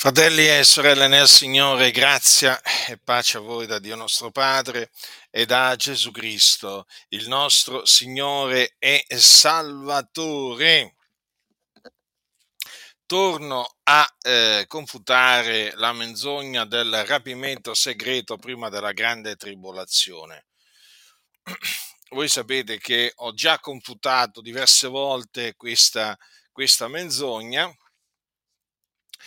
Fratelli e sorelle nel Signore, grazia e pace a voi da Dio nostro Padre e da Gesù Cristo, il nostro Signore e Salvatore. Torno a eh, confutare la menzogna del rapimento segreto prima della grande tribolazione. Voi sapete che ho già confutato diverse volte questa, questa menzogna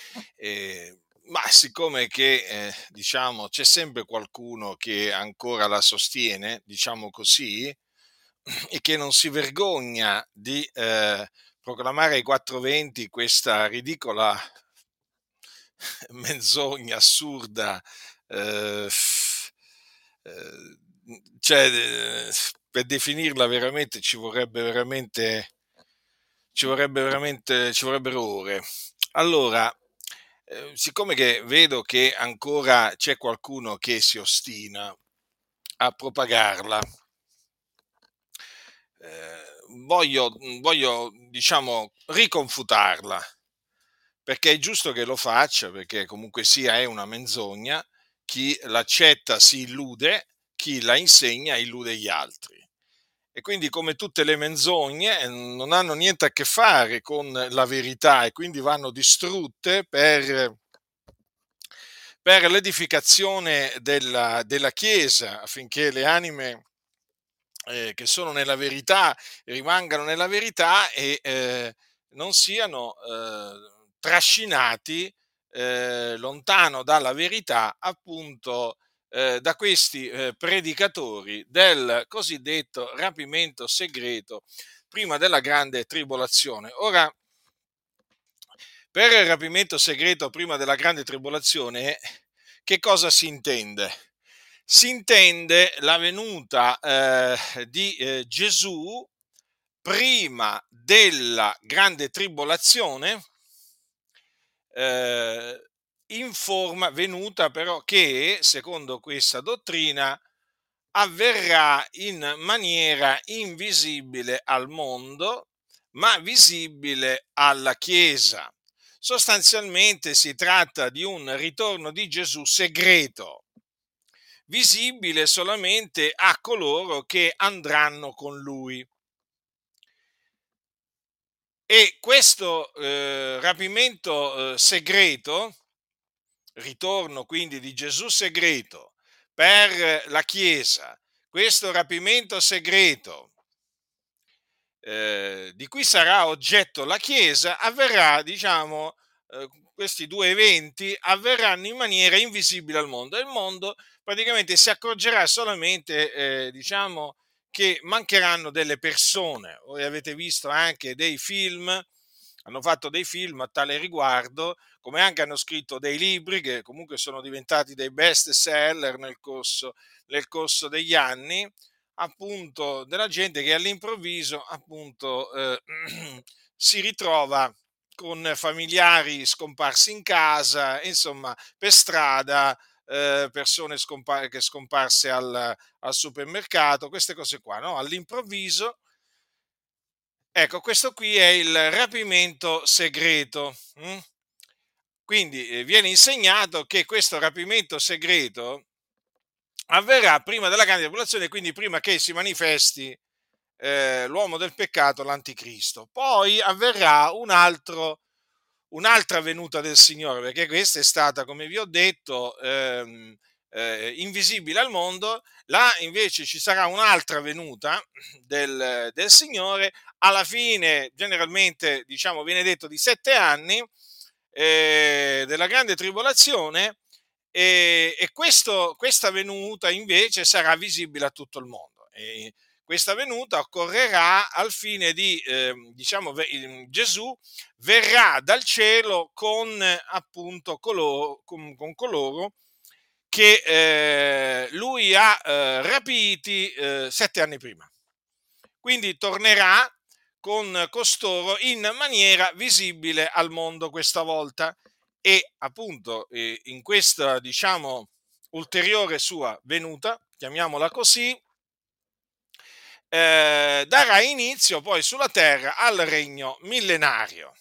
eh, ma siccome che eh, diciamo c'è sempre qualcuno che ancora la sostiene, diciamo così, e che non si vergogna di eh, proclamare ai 420 questa ridicola menzogna assurda, eh, eh cioè eh, per definirla veramente ci vorrebbe veramente ci vorrebbe veramente ci vorrebbero ore. Allora, Ehm, siccome che vedo che ancora c'è qualcuno che si ostina a propagarla, eh, voglio, voglio, diciamo, riconfutarla, perché è giusto che lo faccia, perché comunque sia è una menzogna, chi l'accetta si illude, chi la insegna illude gli altri. E quindi come tutte le menzogne non hanno niente a che fare con la verità e quindi vanno distrutte per, per l'edificazione della, della, Chiesa affinché le anime eh, che sono nella verità rimangano nella verità e eh, non siano eh, trascinati eh, lontano dalla verità appunto eh, da questi eh, predicatori del cosiddetto rapimento segreto prima della grande tribolazione. Ora, per il rapimento segreto prima della grande tribolazione, che cosa si intende? Si intende la venuta eh, di eh, Gesù prima della grande tribolazione eh, in forma venuta però che, secondo questa dottrina, avverrà in maniera invisibile al mondo, ma visibile alla Chiesa. Sostanzialmente si tratta di un ritorno di Gesù segreto, visibile solamente a coloro che andranno con lui. E questo eh, rapimento eh, segreto ritorno quindi di Gesù segreto per la Chiesa, questo rapimento segreto eh, di cui sarà oggetto la Chiesa, avverrà, diciamo, eh, questi due eventi avverranno in maniera invisibile al mondo e il mondo praticamente si accorgerà solamente, eh, diciamo, che mancheranno delle persone. Voi avete visto anche dei film hanno fatto dei film a tale riguardo, come anche hanno scritto dei libri che comunque sono diventati dei best seller nel corso, nel corso degli anni, appunto della gente che all'improvviso appunto eh, si ritrova con familiari scomparsi in casa, insomma per strada, eh, persone scompar- che scomparse al, al, supermercato, queste cose qua, no? all'improvviso Ecco, questo qui è il rapimento segreto. Hm? Quindi eh, viene insegnato che questo rapimento segreto avverrà prima della grande tribolazione, quindi prima che si manifesti eh, l'uomo del peccato, l'anticristo. Poi avverrà un altro, un'altra venuta del Signore, perché questa è stata, come vi ho detto, ehm, eh, invisibile al mondo, là invece ci sarà un'altra venuta del, del Signore, alla fine generalmente diciamo viene detto di sette anni eh, della grande tribolazione e, e questo, questa venuta invece sarà visibile a tutto il mondo. E questa venuta occorrerà al fine di, eh, diciamo, Gesù verrà dal cielo con appunto coloro, con, con coloro che eh, lui ha eh, rapiti eh, sette anni prima. Quindi tornerà con costoro in maniera visibile al mondo questa volta e appunto eh, in questa diciamo ulteriore sua venuta, chiamiamola così, eh, darà inizio poi sulla terra al regno millenario.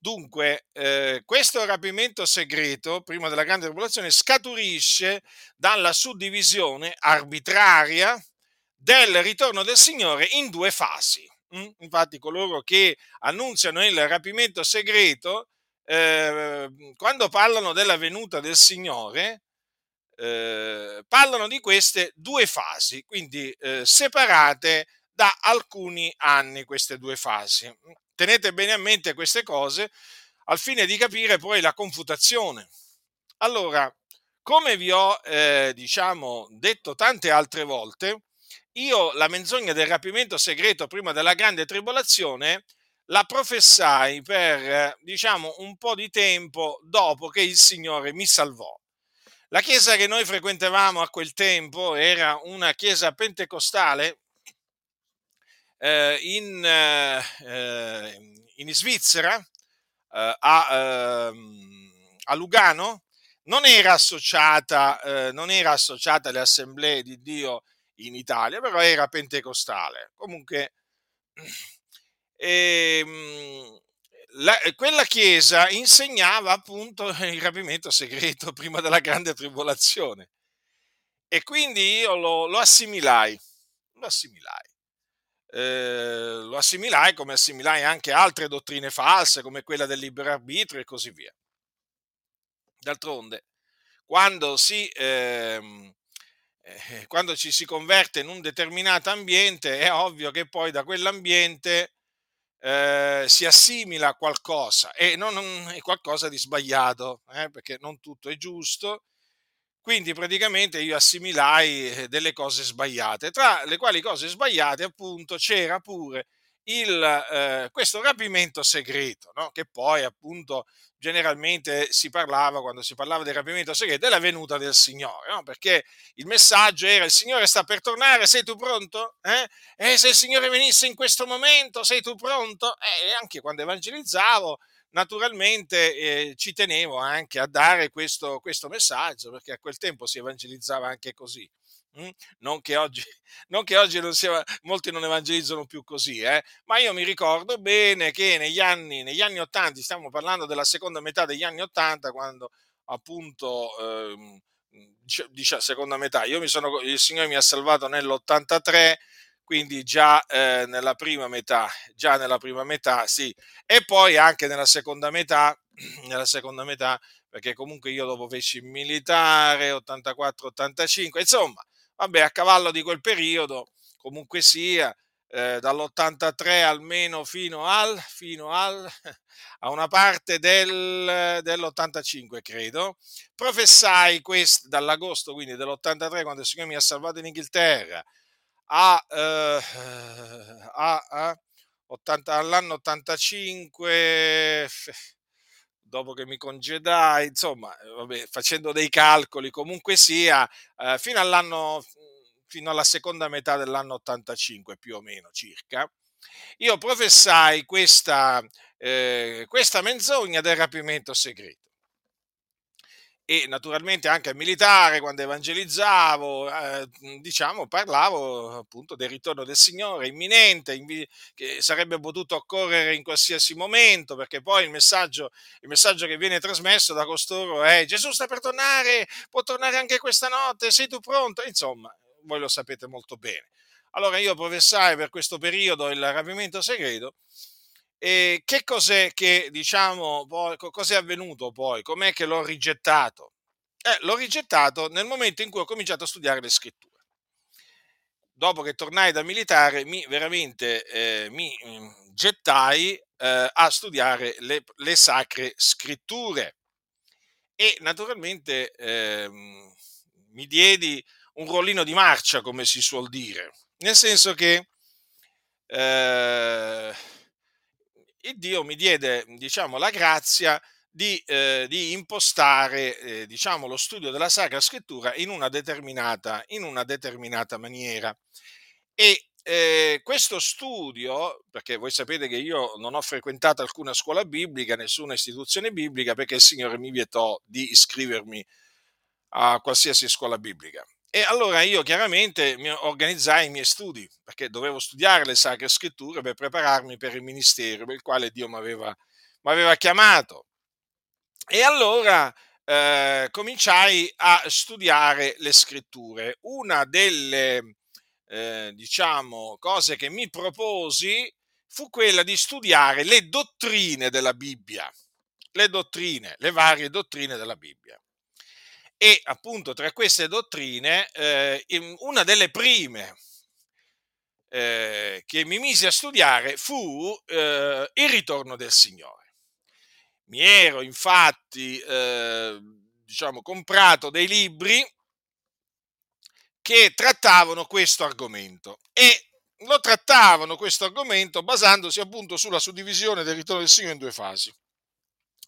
Dunque, eh, questo rapimento segreto, prima della grande tribolazione, scaturisce dalla suddivisione arbitraria del ritorno del Signore in due fasi. Mm? Infatti coloro che annunziano il rapimento segreto, eh, quando parlano della venuta del Signore, eh, parlano di queste due fasi, quindi eh, separate da alcuni anni queste due fasi. Tenete bene a mente queste cose al fine di capire poi la confutazione. Allora, come vi ho eh, diciamo detto tante altre volte, io la menzogna del rapimento segreto prima della grande tribolazione la professai per diciamo un po' di tempo dopo che il Signore mi salvò. La chiesa che noi frequentavamo a quel tempo era una chiesa pentecostale eh, in, eh, in, Svizzera, eh, a, ehm, a, Lugano, non era, associata, eh, non era associata alle assemblee di Dio in Italia, però era pentecostale. Comunque, ehm, la, quella chiesa insegnava appunto il rapimento segreto prima della grande tribolazione. E quindi io lo, lo assimilai, lo assimilai eh, lo assimilai come assimilai anche altre dottrine false come quella del libero arbitrio e così via. D'altronde, quando, si, ehm, eh, quando ci si converte in un determinato ambiente, è ovvio che poi da quell'ambiente eh, si assimila qualcosa e non, non è qualcosa di sbagliato, eh, perché non tutto è giusto quindi praticamente io assimilai eh, delle cose sbagliate, tra le quali cose sbagliate appunto c'era pure il, eh, questo rapimento segreto, no? che poi appunto generalmente si parlava, quando si parlava del rapimento segreto, della venuta del Signore, no? perché il messaggio era il Signore sta per tornare, sei tu pronto? Eh? E se il Signore venisse in questo momento, sei tu pronto? E anche quando evangelizzavo naturalmente eh, ci tenevo anche a dare questo, questo, messaggio, perché a quel tempo si evangelizzava anche così. Mm? Non, che oggi, non che oggi non sia, molti non evangelizzano più così, eh? ma io mi ricordo bene che negli anni, negli anni 80, stiamo parlando della seconda metà degli anni 80, quando appunto, eh, dice, seconda metà, io mi sono, il Signore mi ha salvato nell'83, quindi già eh, nella prima metà, già nella prima metà, sì, e poi anche nella seconda metà, nella seconda metà, perché comunque io dopo feci il militare, 84-85, insomma, vabbè, a cavallo di quel periodo, comunque sia, eh, dall'83 almeno fino al, fino al, a una parte del, dell'85 credo, professai questo, dall'agosto quindi dell'83 quando il Signore mi ha salvato in Inghilterra a, eh, a, a 80, all'anno 85, dopo che mi congedai, insomma, vabbè, facendo dei calcoli, comunque sia, eh, fino all'anno, fino alla seconda metà dell'anno 85 più o meno circa, io professai questa, eh, questa menzogna del rapimento segreto e naturalmente anche al militare quando evangelizzavo, eh, diciamo, parlavo appunto del ritorno del Signore imminente, invi- che sarebbe potuto occorrere in qualsiasi momento, perché poi il messaggio, il messaggio che viene trasmesso da costoro è Gesù sta per tornare, può tornare anche questa notte, sei tu pronto? Insomma, voi lo sapete molto bene. Allora io professai per questo periodo il rapimento segreto e che cos'è che, diciamo, poi, cos'è avvenuto poi? Com'è che l'ho rigettato? Eh, l'ho rigettato nel momento in cui ho cominciato a studiare le scritture. Dopo che tornai da militare, mi veramente eh, mi mm, gettai eh, a studiare le, le, sacre scritture e naturalmente ehm, mi diedi un rollino di marcia, come si suol dire, nel senso che eh, il Dio mi diede, diciamo, la grazia di, eh, di impostare, eh, diciamo, lo studio della Sacra Scrittura in una determinata, in una determinata maniera. E eh, questo studio, perché voi sapete che io non ho frequentato alcuna scuola biblica, nessuna istituzione biblica, perché il Signore mi vietò di iscrivermi a qualsiasi scuola biblica. E allora io chiaramente organizzai i miei studi, perché dovevo studiare le sacre scritture per prepararmi per il ministero per il quale Dio mi aveva chiamato. E allora eh, cominciai a studiare le scritture. Una delle, eh, diciamo, cose che mi proposi fu quella di studiare le dottrine della Bibbia, le dottrine, le varie dottrine della Bibbia. E appunto tra queste dottrine, eh, una delle prime eh, che mi misi a studiare fu eh, il ritorno del Signore. Mi ero infatti, eh, diciamo, comprato dei libri che trattavano questo argomento e lo trattavano questo argomento basandosi appunto sulla suddivisione del ritorno del Signore in due fasi.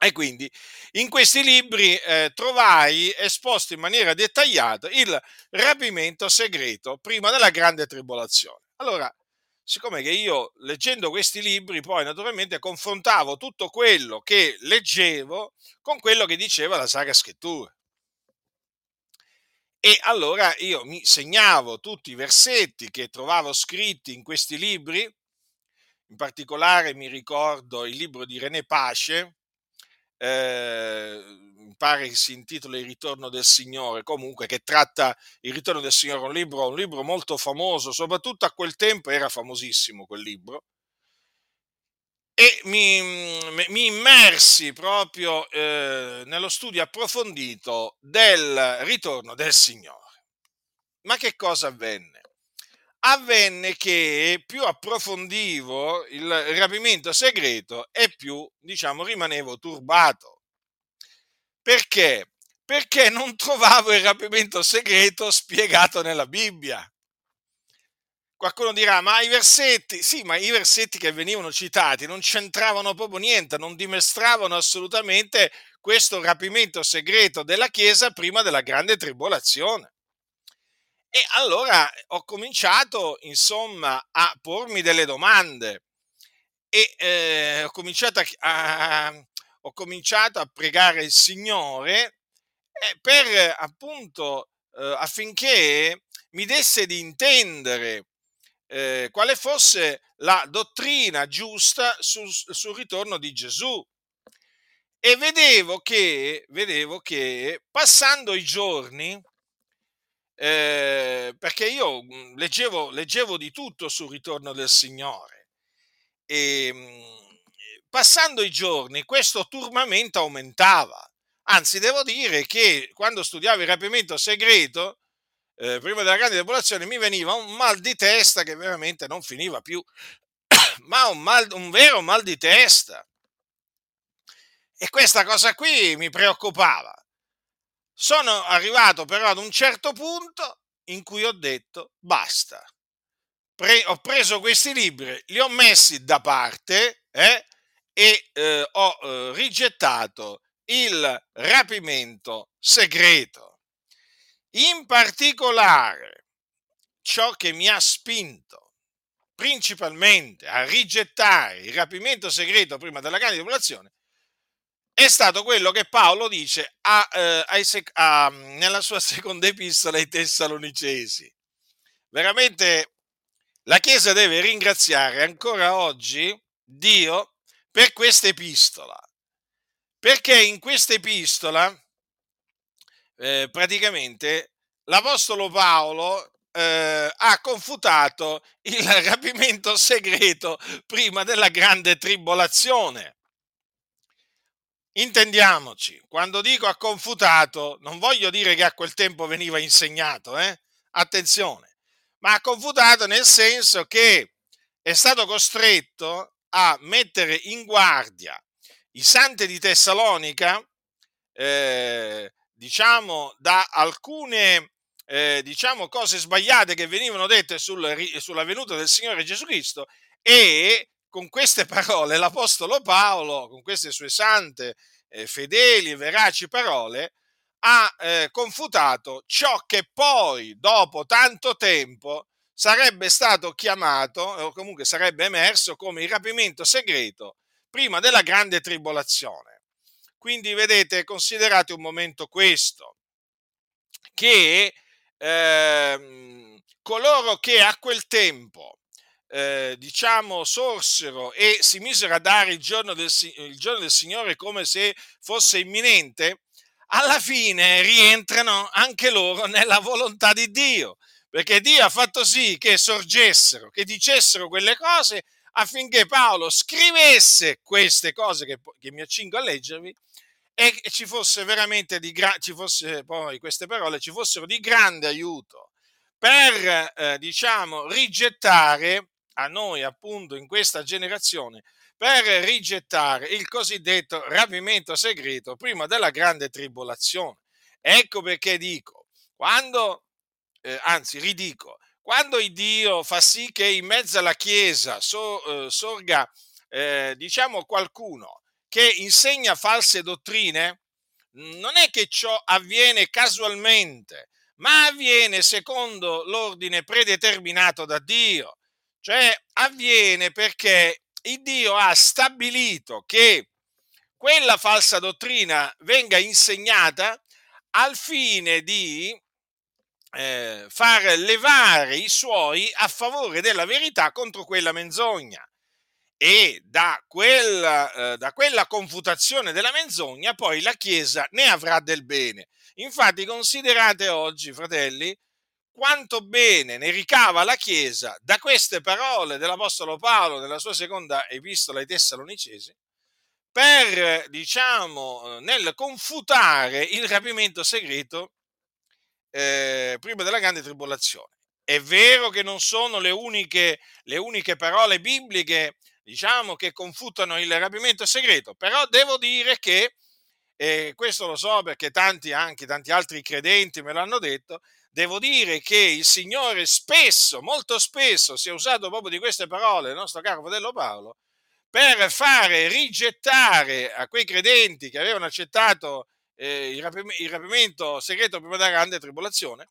E quindi in questi libri eh, trovai esposto in maniera dettagliata il rapimento segreto prima della grande tribolazione. Allora, siccome che io leggendo questi libri poi naturalmente confrontavo tutto quello che leggevo con quello che diceva la Sacra Scrittura. E allora io mi segnavo tutti i versetti che trovavo scritti in questi libri, in particolare mi ricordo il libro di René Pace, eh, mi pare che si intitola Il ritorno del Signore, comunque che tratta il ritorno del Signore, un libro, un libro molto famoso, soprattutto a quel tempo era famosissimo quel libro. E mi, mi immersi proprio eh, nello studio approfondito del ritorno del Signore. Ma che cosa avvenne? Avvenne che più approfondivo il rapimento segreto e più, diciamo, rimanevo turbato. Perché? Perché non trovavo il rapimento segreto spiegato nella Bibbia. Qualcuno dirà, ma i versetti, sì, ma i versetti che venivano citati non c'entravano proprio niente, non dimostravano assolutamente questo rapimento segreto della Chiesa prima della grande tribolazione. E allora ho cominciato, insomma, a pormi delle domande e eh, ho, cominciato a, a, ho, cominciato a, pregare il Signore eh, per appunto eh, affinché mi desse di intendere eh, quale fosse la dottrina giusta sul, sul ritorno di Gesù. E vedevo che, vedevo che passando i giorni, eh, perché io mhmm, leggevo, leggevo, di tutto sul ritorno del Signore e ehm, passando i giorni questo turbamento aumentava. Anzi, devo dire che quando studiavo il rapimento segreto, eh, prima della grande popolazione, mi veniva un mal di testa che veramente non finiva più, ma un, mal, un vero mal di testa. E questa cosa qui mi preoccupava. Sono arrivato però ad un certo punto in cui ho detto basta. Pre- ho preso questi libri, li ho messi da parte eh, e eh, ho eh, rigettato il rapimento segreto. In particolare, ciò che mi ha spinto principalmente a rigettare il rapimento segreto prima della grande popolazione è stato quello che Paolo dice a, eh, a, a, nella sua seconda epistola ai Tessalonicesi. Veramente la Chiesa deve ringraziare ancora oggi Dio per questa epistola, perché in questa epistola eh, praticamente l'Apostolo Paolo eh, ha confutato il rapimento segreto prima della grande tribolazione. Intendiamoci, quando dico ha confutato, non voglio dire che a quel tempo veniva insegnato, eh? attenzione, ma ha confutato nel senso che è stato costretto a mettere in guardia i santi di Tessalonica, eh, diciamo, da alcune eh, diciamo, cose sbagliate che venivano dette sul, sulla venuta del Signore Gesù Cristo e con queste parole l'Apostolo Paolo, con queste sue sante, eh, fedeli e veraci parole, ha eh, confutato ciò che poi, dopo tanto tempo, sarebbe stato chiamato, o comunque sarebbe emerso come il rapimento segreto prima della grande tribolazione. Quindi, vedete, considerate un momento questo, che eh, coloro che a quel tempo eh, diciamo, sorsero e si misero a dare il giorno, del, il giorno del Signore come se fosse imminente, alla fine rientrano anche loro nella volontà di Dio, perché Dio ha fatto sì che sorgessero, che dicessero quelle cose affinché Paolo scrivesse queste cose che, che mi accingo a leggervi e ci fosse veramente di gra- ci fosse poi queste parole ci fossero di grande aiuto per eh, diciamo rigettare a noi appunto in questa generazione per rigettare il cosiddetto rapimento segreto prima della grande tribolazione. Ecco perché dico, quando, eh, anzi ridico, quando il Dio fa sì che in mezzo alla Chiesa so, eh, sorga, eh, diciamo, qualcuno che insegna false dottrine, non è che ciò avviene casualmente, ma avviene secondo l'ordine predeterminato da Dio. Cioè avviene perché il Dio ha stabilito che quella falsa dottrina venga insegnata al fine di eh, far levare i suoi a favore della verità contro quella menzogna. E da quella, eh, da quella confutazione della menzogna poi la Chiesa ne avrà del bene. Infatti considerate oggi, fratelli, quanto bene ne ricava la Chiesa da queste parole dell'Apostolo Paolo nella sua seconda epistola ai Tessalonicesi per, diciamo, nel confutare il rapimento segreto eh, prima della grande tribolazione. È vero che non sono le uniche, le uniche parole bibliche, diciamo, che confutano il rapimento segreto, però devo dire che, e questo lo so perché tanti, anche tanti altri credenti me l'hanno detto, devo dire che il Signore spesso, molto spesso, si è usato proprio di queste parole, il nostro caro fratello Paolo, per fare rigettare a quei credenti che avevano accettato eh, il, rapimento segreto prima della grande tribolazione,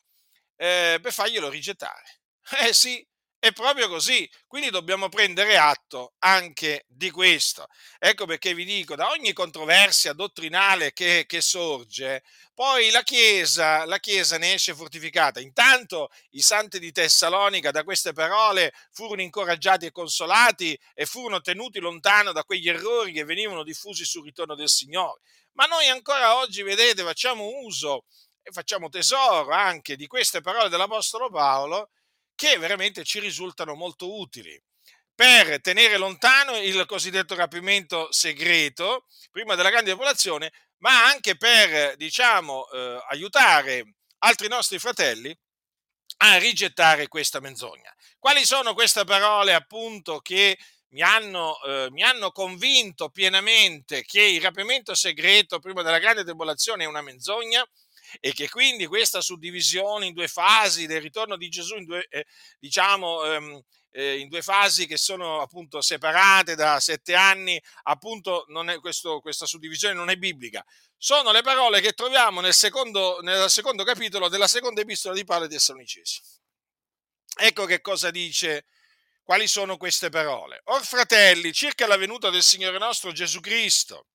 eh, per farglielo rigettare. Eh sì, è proprio così, quindi dobbiamo prendere atto anche di questo. Ecco perché vi dico, da ogni controversia dottrinale che, che sorge, poi la Chiesa, la Chiesa ne esce fortificata. Intanto i santi di Tessalonica da queste parole furono incoraggiati e consolati e furono tenuti lontano da quegli errori che venivano diffusi sul ritorno del Signore. Ma noi ancora oggi, vedete, facciamo uso e facciamo tesoro anche di queste parole dell'Apostolo Paolo che veramente ci risultano molto utili per tenere lontano il cosiddetto rapimento segreto prima della grande popolazione, ma anche per, diciamo, eh, aiutare altri nostri fratelli a rigettare questa menzogna. Quali sono queste parole appunto che mi hanno, eh, mi hanno, convinto pienamente che il rapimento segreto prima della grande tribolazione è una menzogna? E che quindi questa suddivisione in due fasi del ritorno di Gesù, in due, eh, diciamo, ehm, eh, in due fasi che sono appunto separate da sette anni, appunto questo, questa suddivisione non è biblica. Sono le parole che troviamo nel secondo, nel secondo capitolo della seconda epistola di Paolo ai Tessalonicesi. Ecco che cosa dice, quali sono queste parole. Or fratelli, circa la venuta del Signore nostro Gesù Cristo,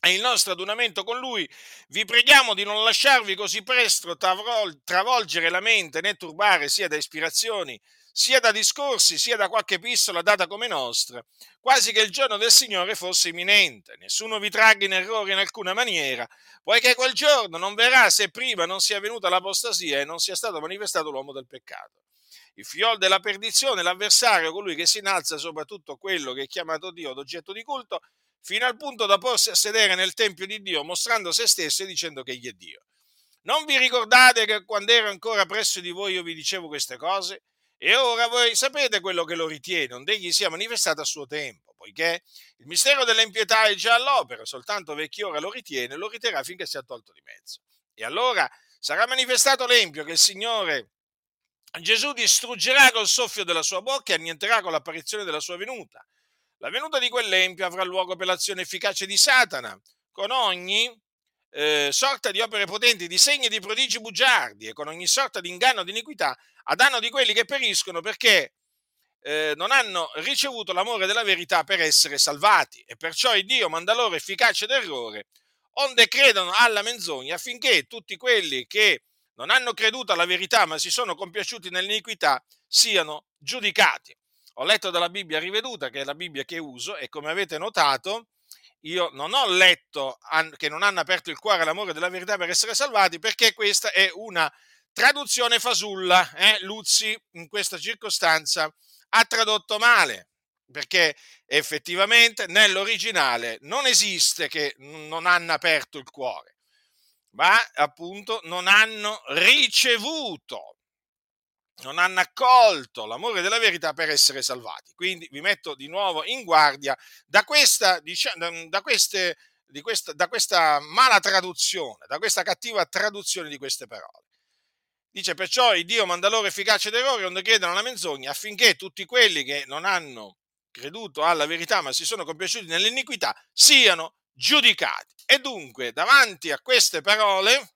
e il nostro adunamento con lui, vi preghiamo di non lasciarvi così presto travolgere la mente né turbare sia da ispirazioni, sia da discorsi, sia da qualche epistola data come nostra, quasi che il giorno del Signore fosse imminente. Nessuno vi tragga in errore in alcuna maniera, poiché quel giorno non verrà se prima non sia venuta l'apostasia e non sia stato manifestato l'uomo del peccato. Il fiol della perdizione, l'avversario, colui che si innalza sopra tutto quello che è chiamato Dio ad oggetto di culto, fino al punto da porsi a sedere nel Tempio di Dio, mostrando se stesso e dicendo che egli è Dio. Non vi ricordate che quando ero ancora presso di voi io vi dicevo queste cose? E ora voi sapete quello che lo ritiene, onde egli sia manifestato a suo tempo, poiché il mistero dell'impietà è già all'opera, soltanto vecchio ora lo ritiene lo riterrà finché sia tolto di mezzo. E allora sarà manifestato l'empio che il Signore Gesù distruggerà col soffio della sua bocca e annienterà con l'apparizione della sua venuta la venuta di quell'empio avrà luogo per l'azione efficace di Satana, con ogni eh, sorta di opere potenti, di segni e di prodigi bugiardi e con ogni sorta di inganno di iniquità a danno di quelli che periscono perché eh, non hanno ricevuto l'amore della verità per essere salvati e perciò il Dio manda loro efficace d'errore onde credono alla menzogna affinché tutti quelli che non hanno creduto alla verità ma si sono compiaciuti nell'iniquità siano giudicati. Ho letto dalla Bibbia riveduta, che è la Bibbia che uso, e come avete notato, io non ho letto che non hanno aperto il cuore all'amore della verità per essere salvati, perché questa è una traduzione fasulla. Eh? Luzzi in questa circostanza ha tradotto male, perché effettivamente nell'originale non esiste che non hanno aperto il cuore, ma appunto non hanno ricevuto non hanno accolto l'amore della verità per essere salvati. Quindi vi metto di nuovo in guardia da questa, da queste, di questa, da questa mala traduzione, da questa cattiva traduzione di queste parole. Dice perciò il Dio manda loro efficace d'errore onde credano alla menzogna affinché tutti quelli che non hanno creduto alla verità ma si sono compiaciuti nell'iniquità siano giudicati. E dunque davanti a queste parole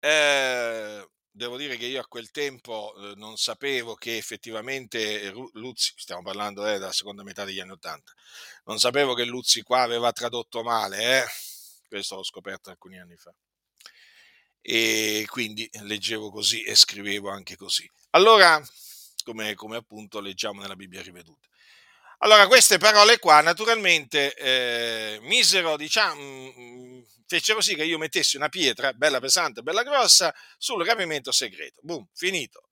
eh, devo dire che io a quel tempo eh, non sapevo che effettivamente Luzzi, stiamo parlando eh, della seconda metà degli anni Ottanta, non sapevo che Luzzi qua aveva tradotto male, eh? questo l'ho scoperto alcuni anni fa. E quindi leggevo così e scrivevo anche così. Allora, come, come appunto leggiamo nella Bibbia riveduta. Allora, queste parole qua naturalmente eh, misero, diciamo, mm, fecero sì che io mettessi una pietra bella pesante, bella grossa, sul rapimento segreto. Boom, finito.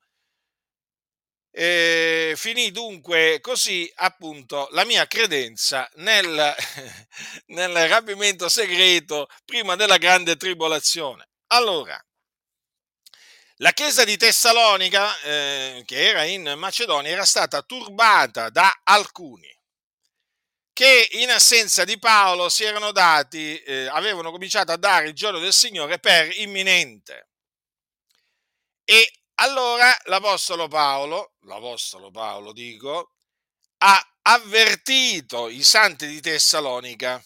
E finì dunque così appunto la mia credenza nel, nel rapimento segreto prima della grande tribolazione. Allora, la chiesa di Tessalonica, eh, che era in Macedonia, era stata turbata da alcuni che in assenza di Paolo si erano dati, eh, avevano cominciato a dare il giorno del Signore per imminente. E allora l'Apostolo Paolo, l'Apostolo Paolo dico, ha avvertito i santi di Tessalonica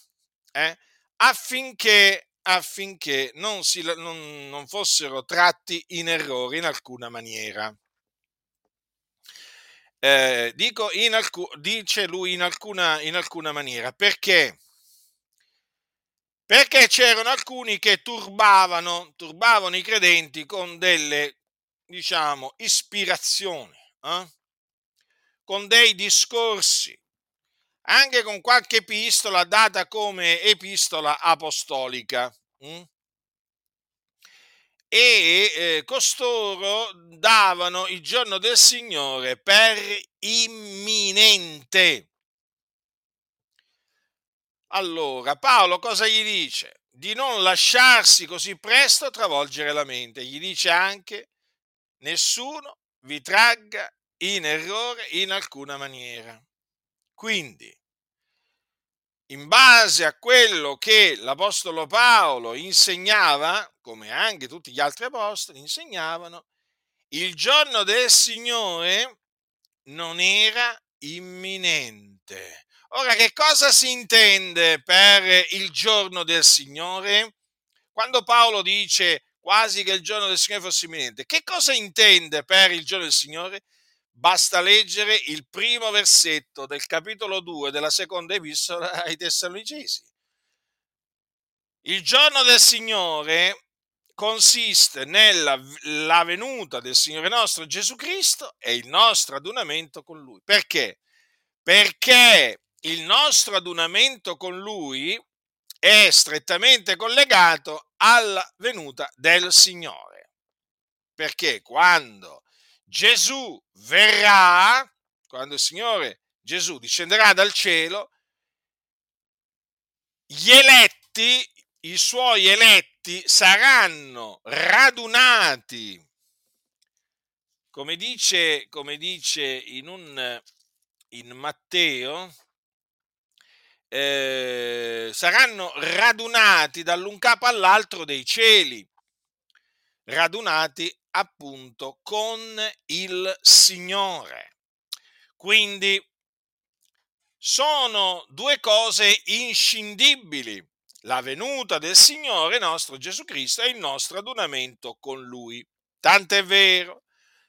eh, affinché affinché non, si, non, non fossero tratti in errore in alcuna maniera. Eh, dico in alcu- dice lui in alcuna, in alcuna maniera perché? Perché c'erano alcuni che turbavano, turbavano i credenti con delle, diciamo, ispirazioni, eh? con dei discorsi, anche con qualche epistola data come epistola apostolica. Hm? E eh, costoro davano il giorno del Signore per imminente. Allora, Paolo cosa gli dice? Di non lasciarsi così presto travolgere la mente. Gli dice anche, nessuno vi tragga in errore in alcuna maniera. Quindi, in base a quello che l'Apostolo Paolo insegnava, come anche tutti gli altri apostoli insegnavano, il giorno del Signore non era imminente. Ora, che cosa si intende per il giorno del Signore? Quando Paolo dice quasi che il giorno del Signore fosse imminente, che cosa intende per il giorno del Signore? Basta leggere il primo versetto del capitolo 2 della seconda epistola ai Tessalonicesi. Il giorno del Signore consiste nella venuta del Signore nostro Gesù Cristo e il nostro adunamento con Lui. Perché? Perché il nostro adunamento con Lui è strettamente collegato alla venuta del Signore. Perché quando Gesù verrà, quando il Signore Gesù discenderà dal cielo, gli eletti, i suoi eletti saranno radunati, come dice, come dice in, un, in Matteo, eh, saranno radunati dall'un capo all'altro dei cieli, radunati appunto con il Signore. Quindi sono due cose inscindibili, la venuta del Signore nostro Gesù Cristo e il nostro adunamento con Lui. Tant'è vero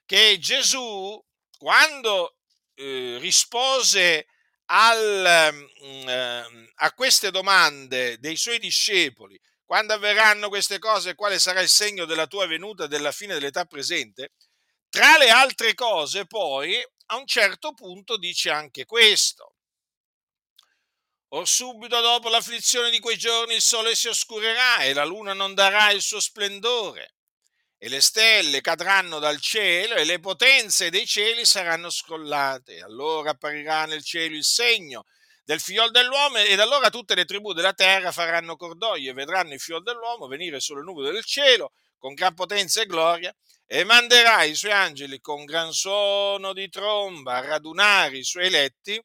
che Gesù, quando eh, rispose al, mm, eh, a queste domande dei suoi discepoli, quando avverranno queste cose, quale sarà il segno della tua venuta e della fine dell'età presente? Tra le altre cose, poi, a un certo punto dice anche questo. Or subito dopo l'afflizione di quei giorni il sole si oscurerà e la luna non darà il suo splendore e le stelle cadranno dal cielo e le potenze dei cieli saranno scrollate. Allora apparirà nel cielo il segno del figliol dell'uomo ed allora tutte le tribù della terra faranno cordoglio e vedranno il figliol dell'uomo venire sulle nuvole del cielo con gran potenza e gloria e manderà i suoi angeli con gran suono di tromba a radunare i suoi eletti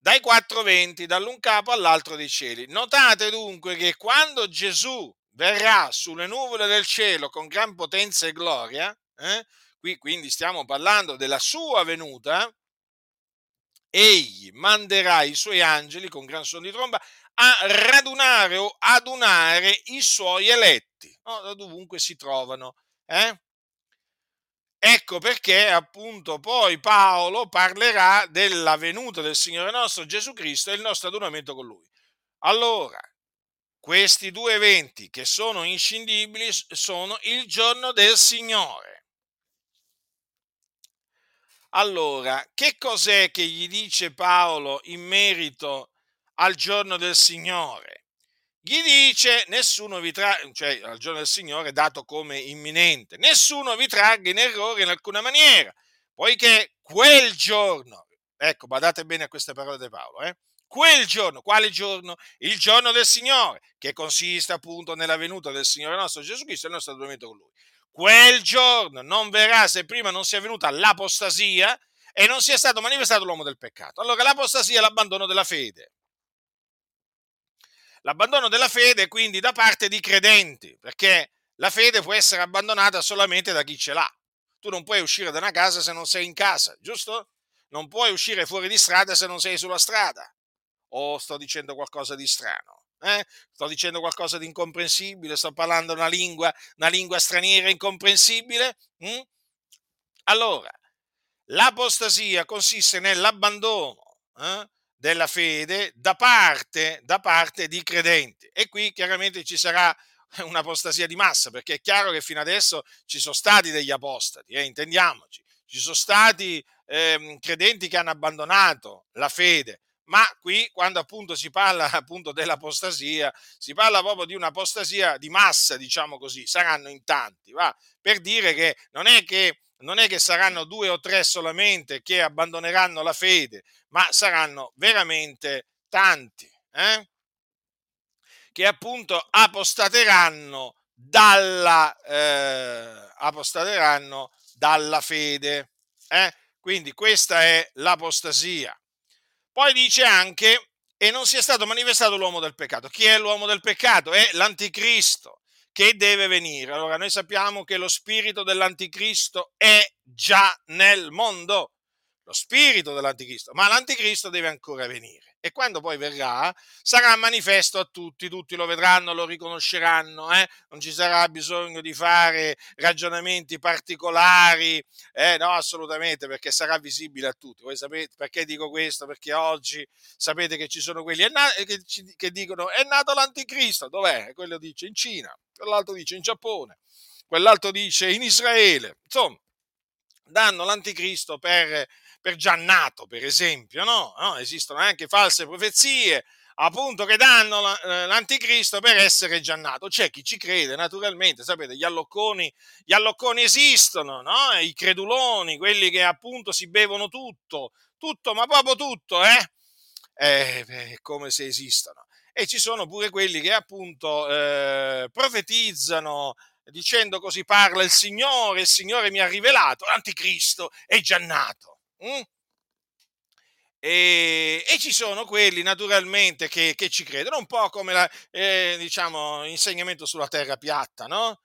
dai quattro venti, dall'un capo all'altro dei cieli. Notate dunque che quando Gesù verrà sulle nuvole del cielo con gran potenza e gloria, eh? qui quindi stiamo parlando della sua venuta, egli manderà i suoi angeli con gran suono di tromba a radunare o adunare i suoi eletti, no? da dovunque si trovano. Eh? Ecco perché appunto poi Paolo parlerà della venuta del Signore nostro Gesù Cristo e il nostro adunamento con Lui. Allora, questi due eventi che sono inscindibili sono il giorno del Signore. Allora, che cos'è che gli dice Paolo in merito al giorno del Signore? Gli dice, nessuno vi tragga, cioè al giorno del Signore dato come imminente, nessuno vi tragga in errore in alcuna maniera, poiché quel giorno, ecco, badate bene a queste parole di Paolo, eh? quel giorno, quale giorno? Il giorno del Signore, che consiste appunto nella venuta del Signore nostro Gesù Cristo e il nostro adormento con Lui. Quel giorno non verrà se prima non sia venuta l'apostasia e non sia stato manifestato l'uomo del peccato. Allora l'apostasia è l'abbandono della fede. L'abbandono della fede quindi da parte di credenti, perché la fede può essere abbandonata solamente da chi ce l'ha. Tu non puoi uscire da una casa se non sei in casa, giusto? Non puoi uscire fuori di strada se non sei sulla strada o sto dicendo qualcosa di strano? Eh? Sto dicendo qualcosa di incomprensibile? Sto parlando una lingua, una lingua straniera incomprensibile? Mm? Allora, l'apostasia consiste nell'abbandono eh, della fede da parte, da parte di credenti. E qui chiaramente ci sarà un'apostasia di massa, perché è chiaro che fino adesso ci sono stati degli apostati, eh, intendiamoci, ci sono stati eh, credenti che hanno abbandonato la fede, ma qui quando appunto si parla appunto dell'apostasia, si parla proprio di un'apostasia di massa, diciamo così, saranno in tanti, va? per dire che non è che non è che saranno due o tre solamente che abbandoneranno la fede, ma saranno veramente tanti, eh? che appunto apostateranno dalla, eh, apostateranno dalla fede. Eh? Quindi questa è l'apostasia. Poi dice anche, e non sia stato manifestato l'uomo del peccato. Chi è l'uomo del peccato? È l'anticristo che deve venire. Allora noi sappiamo che lo spirito dell'anticristo è già nel mondo, lo spirito dell'anticristo, ma l'anticristo deve ancora venire e quando poi verrà sarà manifesto a tutti, tutti lo vedranno, lo riconosceranno, eh? non ci sarà bisogno di fare ragionamenti particolari, eh? no assolutamente perché sarà visibile a tutti. Voi sapete perché dico questo? Perché oggi sapete che ci sono quelli che, che dicono è nato l'anticristo, dov'è? Quello dice in Cina, quell'altro dice in Giappone, quell'altro dice in Israele, insomma danno l'anticristo per per Giannato, per esempio, no? no? Esistono anche false profezie, appunto, che danno eh, l'anticristo per essere Giannato. C'è chi ci crede, naturalmente, sapete, gli allocconi, gli allocconi esistono, no? I creduloni, quelli che appunto si bevono tutto, tutto, ma proprio tutto, eh? eh come se esistono. E ci sono pure quelli che appunto eh, profetizzano dicendo così parla il Signore, il Signore mi ha rivelato, l'anticristo è Giannato. Mm? E, e, ci sono quelli naturalmente che, che ci credono, un po' come la, eh, diciamo, l'insegnamento sulla terra piatta, no?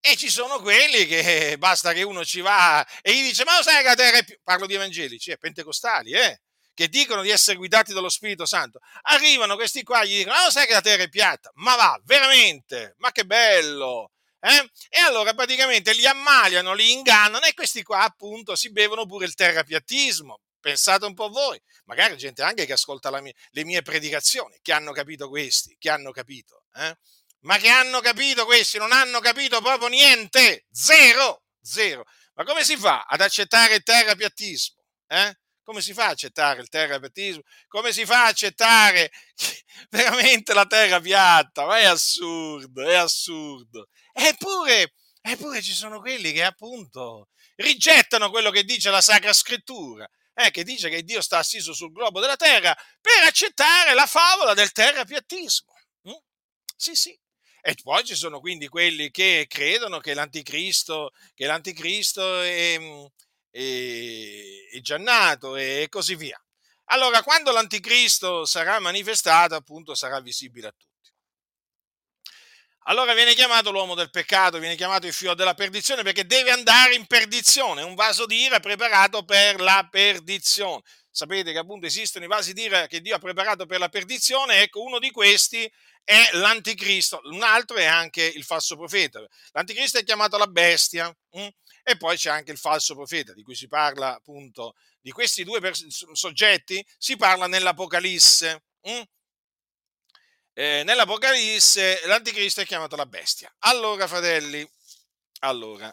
E ci sono quelli che basta che uno ci va e gli dice: Ma lo sai che la terra è più. Parlo di evangelici, eh, pentecostali, eh, che dicono di essere guidati dallo Spirito Santo. Arrivano questi qua e gli dicono: Ma lo sai che la terra è piatta? Ma va, veramente? Ma che bello! Eh? E allora praticamente li ammaliano, li ingannano e questi qua appunto si bevono pure il terrapiattismo. Pensate un po' voi, magari gente anche che ascolta mia, le mie predicazioni, che hanno capito questi, che hanno capito, eh? ma che hanno capito questi, non hanno capito proprio niente, zero, zero. Ma come si fa ad accettare il terrapiattismo? Eh? Come si fa a accettare il terrapiattismo? Come si fa a accettare veramente la terra piatta? Ma è assurdo, è assurdo. Eppure, eppure ci sono quelli che appunto rigettano quello che dice la Sacra Scrittura, eh, che dice che Dio sta assiso sul globo della terra per accettare la favola del terrapiattismo. Mm? Sì, sì. E poi ci sono quindi quelli che credono che l'anticristo, che l'anticristo è, è, è già nato e così via. Allora, quando l'anticristo sarà manifestato, appunto, sarà visibile a tutti. Allora viene chiamato l'uomo del peccato, viene chiamato il figlio della perdizione perché deve andare in perdizione, un vaso di ira preparato per la perdizione. Sapete che appunto esistono i vasi di ira che Dio ha preparato per la perdizione, ecco uno di questi è l'anticristo, un altro è anche il falso profeta. L'anticristo è chiamato la bestia? Mm? E poi c'è anche il falso profeta di cui si parla appunto di questi due soggetti, si parla nell'Apocalisse. Mm? Eh, Nell'Apocalisse l'anticristo è chiamato la bestia. Allora, fratelli, allora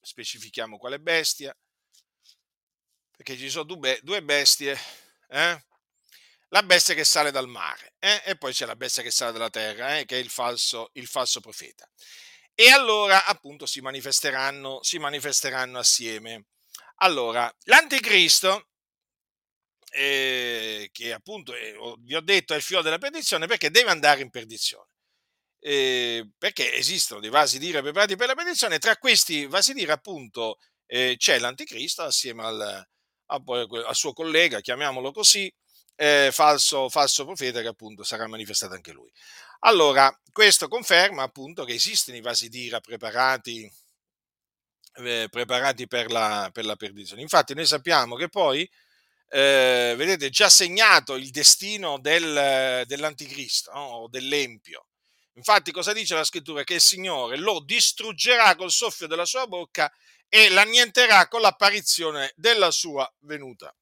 specifichiamo quale bestia, perché ci sono due bestie. Eh? la bestia che sale dal mare eh? e poi c'è la bestia che sale dalla terra, eh? che è il falso, il falso, profeta. E allora appunto si manifesteranno, si manifesteranno assieme. Allora, l'anticristo, eh, che appunto è, vi ho detto è il figlio della perdizione, perché deve andare in perdizione. Eh, perché esistono dei vasi d'ira preparati per la perdizione, tra questi vasi d'ira appunto eh, c'è l'anticristo assieme al, al suo collega, chiamiamolo così, eh, falso, falso profeta che appunto sarà manifestato anche lui. Allora, questo conferma appunto che esistono i vasi d'ira preparati, eh, preparati per, la, per, la, perdizione. Infatti noi sappiamo che poi, eh, vedete, già segnato il destino del, dell'anticristo no? o dell'empio. Infatti cosa dice la scrittura? Che il Signore lo distruggerà col soffio della sua bocca e l'annienterà con l'apparizione della sua venuta.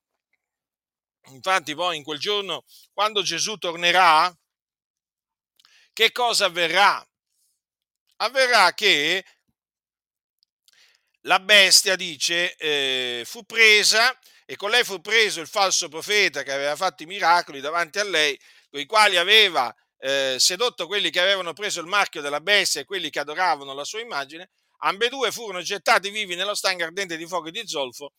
Infatti poi in quel giorno, quando Gesù tornerà, che cosa avverrà? Avverrà che la bestia, dice, eh, fu presa e con lei fu preso il falso profeta che aveva fatto i miracoli davanti a lei, con i quali aveva eh, sedotto quelli che avevano preso il marchio della bestia e quelli che adoravano la sua immagine, ambedue furono gettati vivi nello stagno ardente di fuoco e di zolfo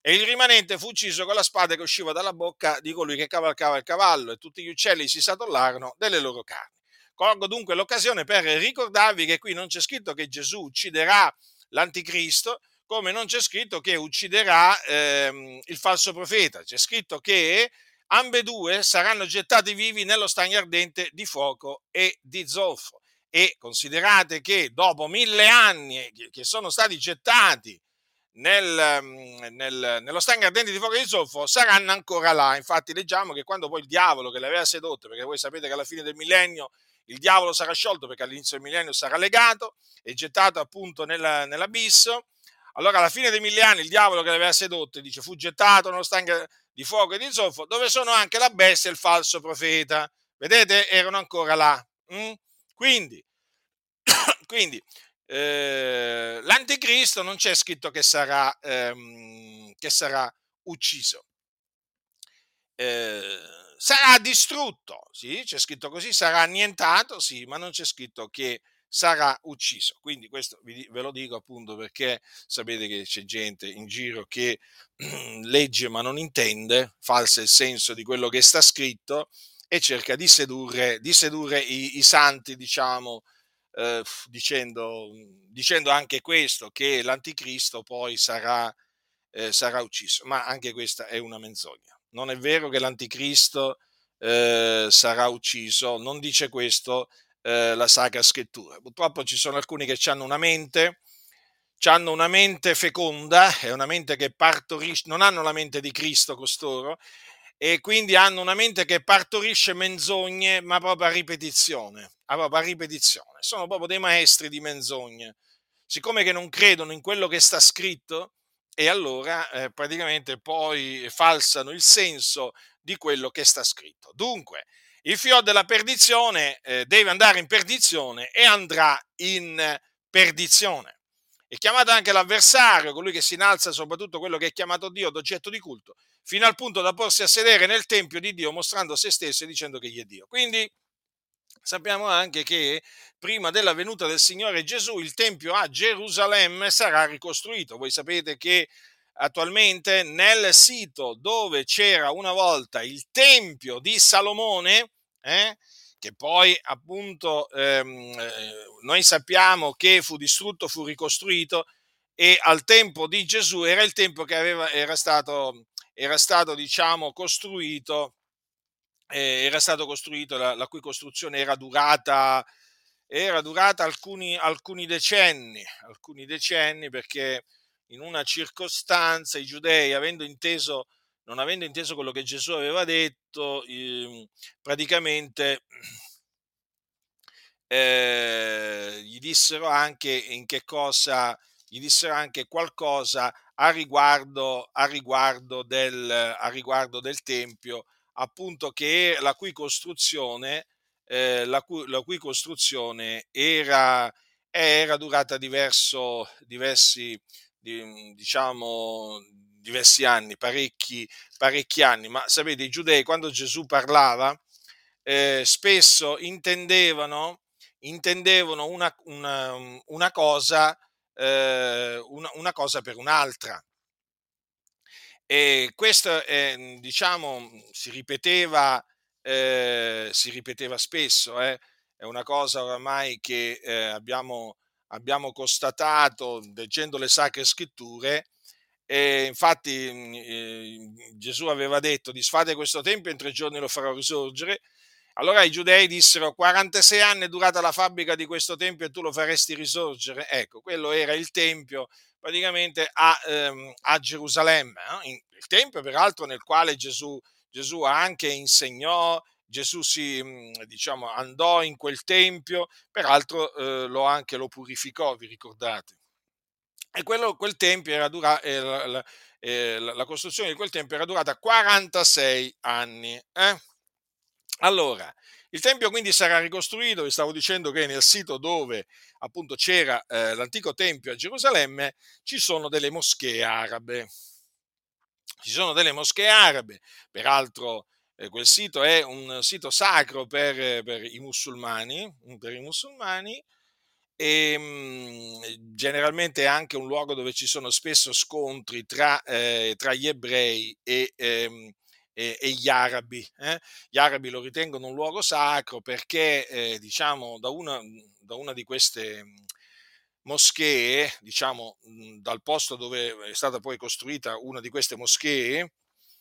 e il rimanente fu ucciso con la spada che usciva dalla bocca di colui che cavalcava il cavallo e tutti gli uccelli si satollarono delle loro carni. Colgo dunque l'occasione per ricordarvi che qui non c'è scritto che Gesù ucciderà l'anticristo, come non c'è scritto che ucciderà ehm, il falso profeta, c'è scritto che ambedue saranno gettati vivi nello stagno ardente di fuoco e di zolfo. E considerate che dopo mille anni che sono stati gettati nel, nel, nello stagno ardente di fuoco e di zolfo saranno ancora là. Infatti leggiamo che quando poi il diavolo che le aveva sedotte, perché voi sapete che alla fine del millennio il diavolo sarà sciolto perché all'inizio del millennio sarà legato e gettato appunto nella, nell'abisso, allora alla fine dei mille anni il diavolo che le aveva sedotte, dice, fu gettato nello stagno di fuoco e di zolfo, dove sono anche la bestia e il falso profeta. Vedete? Erano ancora là. Mm? Quindi, quindi eh, l'anticristo non c'è scritto che sarà, ehm, che sarà ucciso. Eh, sarà distrutto, sì, c'è scritto così, sarà annientato, sì, ma non c'è scritto che sarà ucciso. Quindi questo ve lo dico appunto perché sapete che c'è gente in giro che legge ma non intende, falsa il senso di quello che sta scritto e cerca di sedurre, di sedurre i, i santi, diciamo, eh, dicendo, dicendo, anche questo, che l'anticristo poi sarà, eh, sarà, ucciso. Ma anche questa è una menzogna. Non è vero che l'anticristo eh, sarà ucciso, non dice questo eh, la Sacra Scrittura. Purtroppo ci sono alcuni che hanno una mente hanno una mente feconda, è una mente che partorisce, non hanno la mente di Cristo costoro, e quindi hanno una mente che partorisce menzogne, ma proprio a ripetizione, proprio a ripetizione. Sono proprio dei maestri di menzogne. Siccome che non credono in quello che sta scritto, e allora eh, praticamente poi falsano il senso di quello che sta scritto. Dunque, il fior della perdizione eh, deve andare in perdizione e andrà in perdizione. è chiamato anche l'avversario, colui che si innalza soprattutto quello che è chiamato Dio d'oggetto di culto, fino al punto da porsi a sedere nel Tempio di Dio mostrando se stesso e dicendo che egli è Dio. Quindi sappiamo anche che prima della venuta del Signore Gesù il Tempio a Gerusalemme sarà ricostruito. Voi sapete che attualmente nel sito dove c'era una volta il Tempio di Salomone, eh, che poi appunto ehm, eh, noi sappiamo che fu distrutto, fu ricostruito e al tempo di Gesù era il tempio che aveva, era stato, era stato diciamo, costruito, eh, era stato costruito la, la, cui costruzione era durata, era durata alcuni, alcuni decenni, alcuni decenni perché in una circostanza i giudei, avendo inteso non avendo inteso quello che Gesù aveva detto, eh, praticamente eh, gli dissero anche in che cosa, gli dissero anche qualcosa a riguardo, a riguardo, del, a riguardo del Tempio, appunto che la cui costruzione, eh, la cui, la cui costruzione era, era durata diverso, diversi, diciamo, diversi anni, parecchi, parecchi anni, ma sapete, i giudei quando Gesù parlava eh, spesso intendevano, intendevano una, una, una, cosa, eh, una, una, cosa, per un'altra. E questo, eh, diciamo, si ripeteva, eh, si ripeteva spesso, eh. è una cosa oramai che eh, abbiamo, abbiamo constatato leggendo le sacre scritture, infatti mm, eh, Gesù aveva detto disfate questo tempio in tre giorni lo farò risorgere. Allora i giudei dissero 46 anni è durata la fabbrica di questo tempio e tu lo faresti risorgere. Ecco, quello era il tempio praticamente a, ehm, a Gerusalemme. Eh? Il tempio peraltro nel quale Gesù, Gesù anche insegnò, Gesù si, mm, diciamo, andò in quel tempio, peraltro eh, lo anche lo purificò, vi ricordate? E quello, quel tempio era dura, eh, la, eh, la, costruzione di quel tempio era durata 46 anni. Eh? Allora, il tempio quindi sarà ricostruito, vi stavo dicendo che nel sito dove appunto c'era eh, l'antico tempio a Gerusalemme ci sono delle moschee arabe. Ci sono delle moschee arabe, peraltro eh, quel sito è un sito sacro per, per i musulmani, per i musulmani e mh, generalmente è anche un luogo dove ci sono spesso scontri tra, eh, tra gli ebrei e, ehm, e, e gli arabi. Eh? Gli arabi lo ritengono un luogo sacro perché, eh, diciamo, da una, da una, di queste moschee, diciamo, dal posto dove è stata poi costruita una di queste moschee,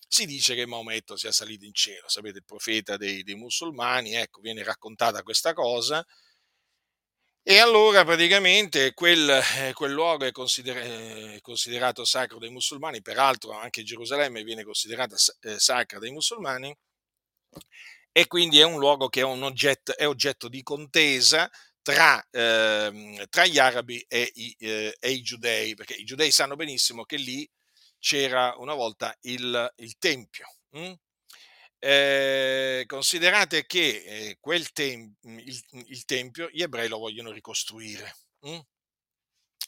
si dice che Maometto sia salito in cielo, sapete, il profeta dei, dei musulmani, ecco, viene raccontata questa cosa, e allora praticamente quel, eh, quel luogo è, consider- eh, considerato sacro dai musulmani, peraltro anche Gerusalemme viene considerata eh, sacra dai musulmani, e quindi è un luogo che è, un oggetto, è oggetto di contesa tra, eh, tra gli arabi e i, eh, e i, giudei, perché i giudei sanno benissimo che lì c'era una volta il, il Tempio. Hm? Eh, considerate che eh, quel tem- il, il, tempio gli ebrei lo vogliono ricostruire. Hm?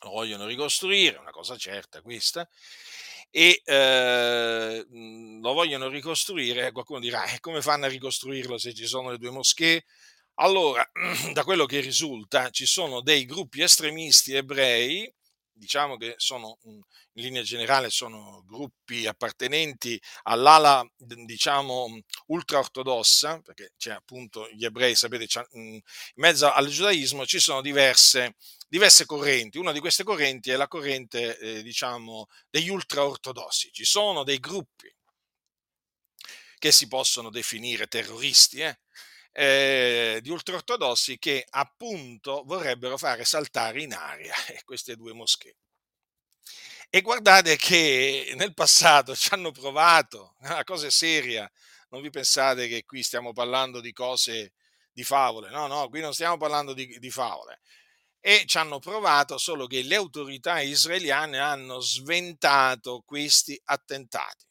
Lo vogliono ricostruire, una cosa certa questa, e eh, lo vogliono ricostruire. Qualcuno dirà: eh, come fanno a ricostruirlo se ci sono le due moschee? Allora, da quello che risulta, ci sono dei gruppi estremisti ebrei diciamo che sono in linea generale sono gruppi appartenenti all'ala diciamo ultraortodossa perché c'è appunto gli ebrei sapete in mezzo al giudaismo ci sono diverse, diverse correnti una di queste correnti è la corrente eh, diciamo degli ultraortodossi ci sono dei gruppi che si possono definire terroristi eh? Eh, di ultraortodossi che appunto vorrebbero fare saltare in aria queste due moschee. E guardate che nel passato ci hanno provato, una cosa è seria, non vi pensate che qui stiamo parlando di cose di favole, no, no, qui non stiamo parlando di, di favole. E ci hanno provato, solo che le autorità israeliane hanno sventato questi attentati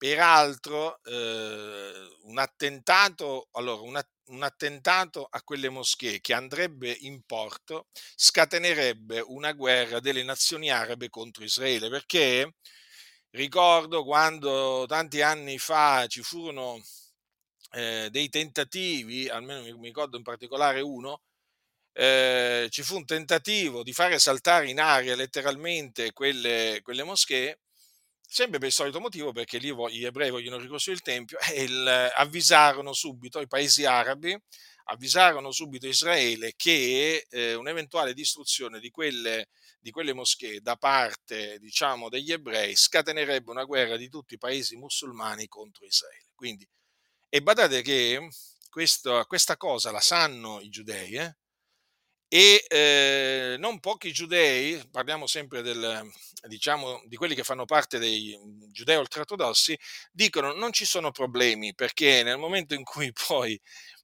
Peraltro, eh, un attentato, allora, un, un attentato a quelle moschee che andrebbe in porto scatenerebbe una guerra delle nazioni arabe contro Israele, perché ricordo quando tanti anni fa ci furono eh, dei tentativi, almeno mi, ricordo in particolare uno, eh, ci fu un tentativo di fare saltare in aria letteralmente quelle, quelle moschee sempre per il solito motivo, perché lì gli ebrei vogliono ricostruire il Tempio, e il, avvisarono subito i paesi arabi, avvisarono subito Israele che eh, un'eventuale distruzione di quelle, di quelle moschee da parte, diciamo, degli ebrei scatenerebbe una guerra di tutti i paesi musulmani contro Israele. Quindi, e badate che questo, questa cosa la sanno i giudei, eh? E eh, non pochi giudei, parliamo sempre del, diciamo, di quelli che fanno parte dei giudei ultraortodossi, dicono non ci sono problemi perché nel momento in cui poi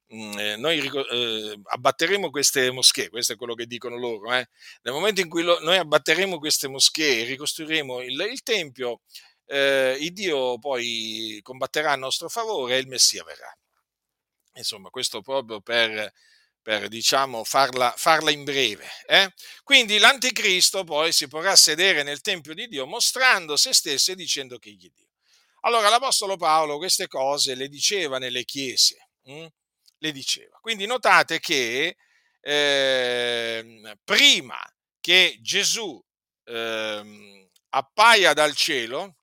mh, mm, eh, noi eh, abbatteremo queste moschee, questo è quello che dicono loro, eh, nel momento in cui lo, noi abbatteremo queste moschee e ricostruiremo il, il Tempio, eh, il Dio poi combatterà a nostro favore e il Messia verrà. Insomma, questo proprio per per diciamo, farla, farla in breve. Eh? Quindi l'anticristo poi si potrà sedere nel Tempio di Dio mostrando se stesso e dicendo che gli Dio. Allora l'Apostolo Paolo queste cose le diceva nelle chiese, hm? le diceva. Quindi notate che eh, prima che Gesù eh, appaia dal cielo,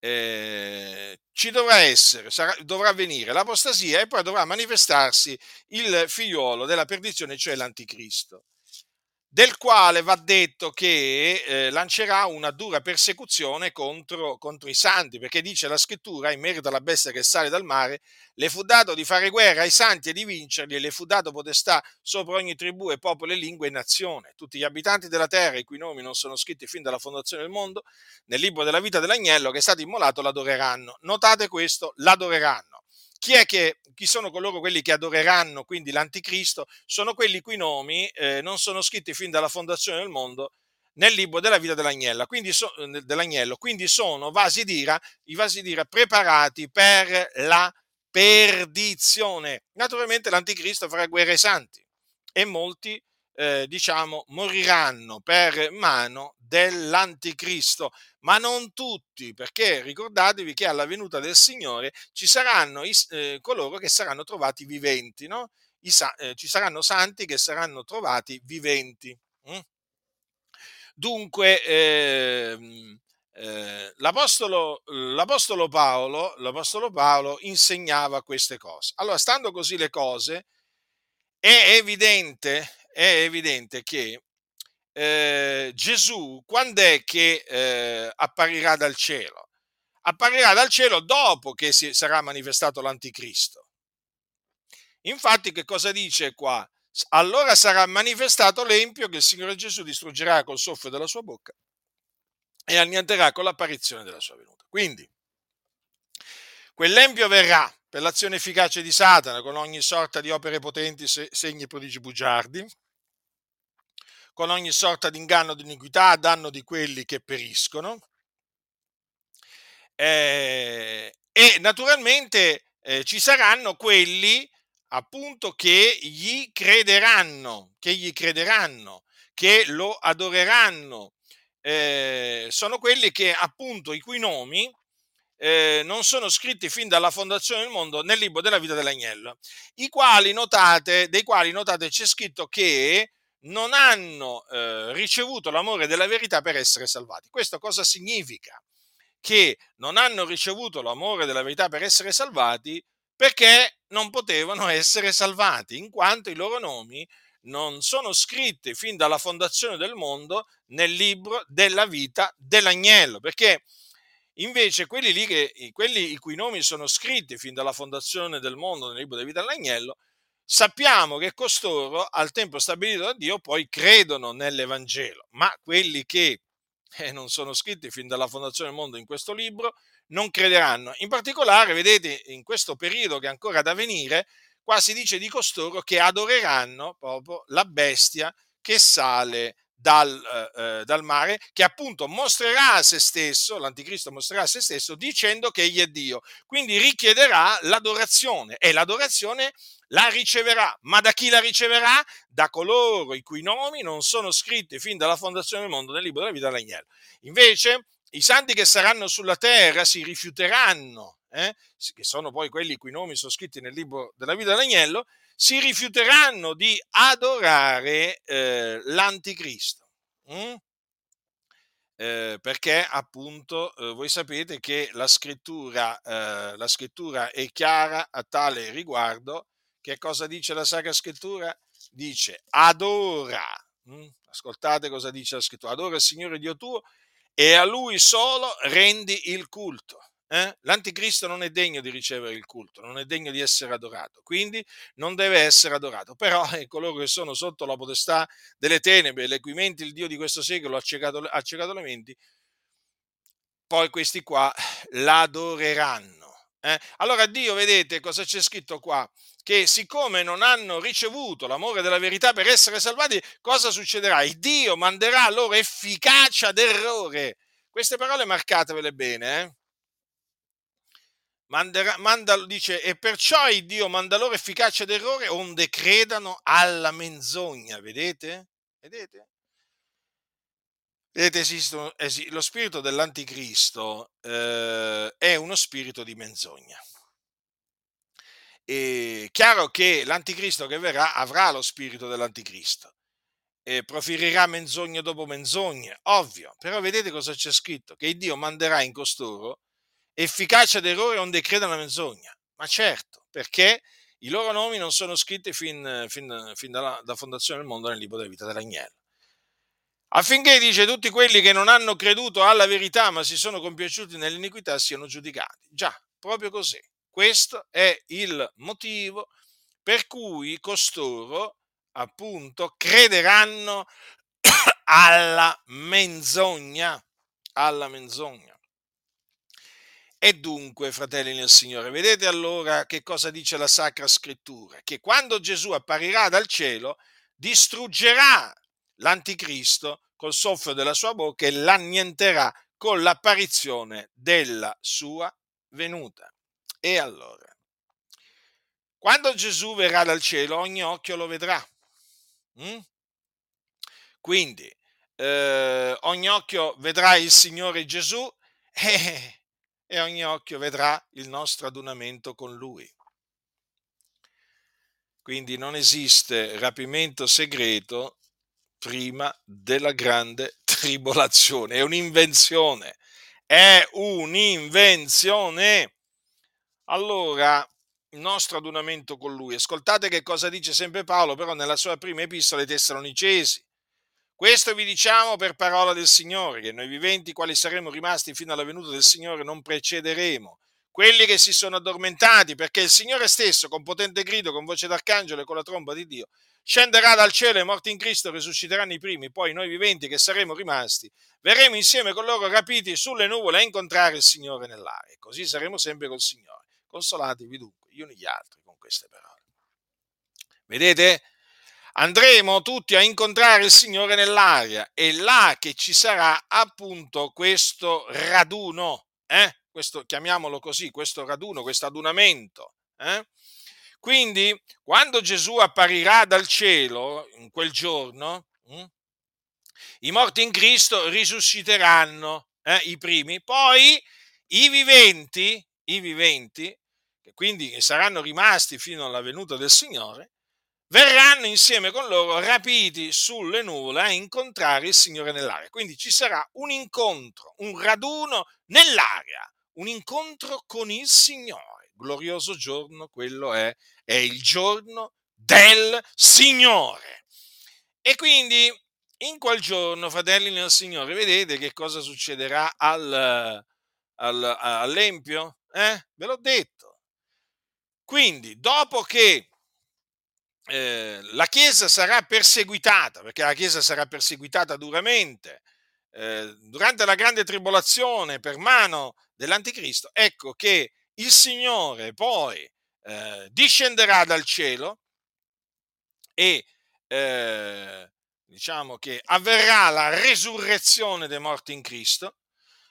eh, ci dovrà essere, sarà, dovrà venire l'apostasia e poi dovrà manifestarsi il figliuolo della perdizione, cioè l'anticristo del quale va detto che eh, lancerà una dura persecuzione contro, contro, i santi, perché dice la scrittura, in merito alla bestia che sale dal mare, le fu dato di fare guerra ai santi e di vincerli, e le fu dato potestà sopra ogni tribù e popolo e lingua e nazione. Tutti gli abitanti della terra, i cui nomi non sono scritti fin dalla fondazione del mondo, nel libro della vita dell'agnello che è stato immolato, l'adoreranno. Notate questo, l'adoreranno. Chi, che, chi sono coloro quelli che adoreranno quindi l'anticristo? Sono quelli cui nomi eh, non sono scritti fin dalla fondazione del mondo nel libro della vita dell'agnello, quindi, so, dell'agnello, quindi sono vasi d'ira, i vasi d'ira preparati per la perdizione. Naturalmente l'anticristo farà guerra ai santi e molti eh, diciamo, moriranno per mano dell'anticristo, ma non tutti, perché ricordatevi che alla venuta del Signore ci saranno i, eh, coloro che saranno trovati viventi, no? I, eh, ci saranno santi che saranno trovati viventi. Mm? Dunque, ehm, eh, l'apostolo, l'apostolo, Paolo, l'apostolo Paolo insegnava queste cose. Allora, stando così le cose, è evidente, è evidente che eh, Gesù quando è che eh, apparirà dal cielo? Apparirà dal cielo dopo che si sarà manifestato l'anticristo. Infatti che cosa dice qua? Allora sarà manifestato l'empio che il Signore Gesù distruggerà col soffio della sua bocca e annienterà con l'apparizione della sua venuta. Quindi, quell'empio verrà per l'azione efficace di Satana con ogni sorta di opere potenti, segni, prodigi, bugiardi, con ogni sorta di inganno di iniquità a danno di quelli che periscono. Eh, e naturalmente eh, ci saranno quelli appunto che gli crederanno, che gli crederanno, che lo adoreranno. Eh, sono quelli che appunto i cui nomi eh, non sono scritti fin dalla fondazione del mondo nel libro della vita dell'agnello, i quali notate, dei quali notate c'è scritto che non hanno eh, ricevuto l'amore della verità per essere salvati. Questo cosa significa? Che non hanno ricevuto l'amore della verità per essere salvati perché non potevano essere salvati, in quanto i loro nomi non sono scritti fin dalla fondazione del mondo nel libro della vita dell'agnello, perché invece quelli, lì che, quelli i cui nomi sono scritti fin dalla fondazione del mondo nel libro della vita dell'agnello sappiamo che costoro al tempo stabilito da Dio poi credono nell'Evangelo, ma quelli che eh, non sono scritti fin dalla fondazione del mondo in questo libro non crederanno. In particolare, vedete, in questo periodo che è ancora da venire, qua si dice di costoro che adoreranno proprio la bestia che sale dal, eh, dal, mare, che appunto mostrerà a se stesso, l'anticristo mostrerà a se stesso dicendo che egli è Dio. Quindi richiederà l'adorazione e l'adorazione la riceverà. Ma da chi la riceverà? Da coloro i cui nomi non sono scritti fin dalla fondazione del mondo nel libro della vita dell'agnello. Invece i santi che saranno sulla terra si rifiuteranno, eh, che sono poi quelli i cui nomi sono scritti nel libro della vita dell'agnello, si rifiuteranno di adorare eh, l'anticristo. Mm? Eh, perché appunto eh, voi sapete che la scrittura, eh, la scrittura è chiara a tale riguardo. Che cosa dice la Sacra Scrittura? Dice adora. Mm? Ascoltate cosa dice la scrittura. Adora il Signore Dio tuo e a Lui solo rendi il culto eh? l'anticristo non è degno di ricevere il culto, non è degno di essere adorato, quindi non deve essere adorato. Però eh, coloro che sono sotto la potestà delle tenebre, le cui menti il Dio di questo secolo ha ciecato, ha le menti, poi questi qua l'adoreranno. Eh? Allora Dio, vedete cosa c'è scritto qua? Che siccome non hanno ricevuto l'amore della verità per essere salvati, cosa succederà? Il Dio manderà loro efficacia d'errore. Queste parole marcatevele bene, eh? Manderà, manda, dice, e perciò il Dio manda loro efficacia d'errore onde credano alla menzogna, vedete? Vedete? Vedete, esiste, esiste, lo spirito dell'anticristo eh, è uno spirito di menzogna. È chiaro che l'anticristo che verrà avrà lo spirito dell'anticristo e proferirà menzogna dopo menzogna, ovvio, però vedete cosa c'è scritto? Che Dio manderà in costoro efficacia d'errore onde credano alla menzogna. Ma certo, perché i loro nomi non sono scritti fin, fin, fin dalla, dalla fondazione del mondo nel libro della vita dell'agnello. Affinché, dice, tutti quelli che non hanno creduto alla verità ma si sono compiaciuti nell'iniquità siano giudicati. Già, proprio così. Questo è il motivo per cui costoro, appunto, crederanno alla menzogna. Alla menzogna. E dunque, fratelli nel Signore, vedete allora che cosa dice la Sacra Scrittura? Che quando Gesù apparirà dal cielo, distruggerà l'anticristo col soffio della sua bocca e l'annienterà con l'apparizione della sua venuta. E allora, quando Gesù verrà dal cielo, ogni occhio lo vedrà. Mm? Quindi, eh, ogni occhio vedrà il Signore Gesù e e ogni occhio vedrà il nostro adunamento con lui. Quindi non esiste rapimento segreto prima della grande tribolazione, è un'invenzione, è un'invenzione. Allora, il nostro adunamento con lui, ascoltate che cosa dice sempre Paolo, però nella sua prima epistola ai Tessalonicesi, questo vi diciamo per parola del Signore, che noi viventi, quali saremo rimasti fino alla venuta del Signore, non precederemo quelli che si sono addormentati, perché il Signore stesso, con potente grido, con voce d'arcangelo e con la tromba di Dio, scenderà dal cielo e morti in Cristo risusciteranno i primi, poi noi viventi che saremo rimasti, verremo insieme con loro rapiti sulle nuvole a incontrare il Signore nell'aria. Così saremo sempre col Signore. Consolatevi dunque gli uni gli altri con queste parole. Vedete? Andremo tutti a incontrare il Signore nell'aria e là che ci sarà appunto questo raduno, eh? questo, chiamiamolo così, questo raduno, questo adunamento. Eh? Quindi, quando Gesù apparirà dal cielo in quel giorno, hm, i morti in Cristo risusciteranno, eh, i primi, poi i viventi, i viventi, quindi saranno rimasti fino alla venuta del Signore, verranno insieme con loro rapiti sulle nuvole a incontrare il Signore nell'aria. Quindi ci sarà un incontro, un raduno nell'aria, un incontro con il Signore. Glorioso giorno, quello è, è il giorno del Signore. E quindi in quel giorno, fratelli nel Signore, vedete che cosa succederà al, al, all'Empio? Eh? Ve l'ho detto. Quindi, dopo che eh, la Chiesa sarà perseguitata, perché la Chiesa sarà perseguitata duramente eh, durante la grande tribolazione per mano dell'Anticristo, ecco che il Signore poi eh, discenderà dal cielo e eh, diciamo che avverrà la resurrezione dei morti in Cristo,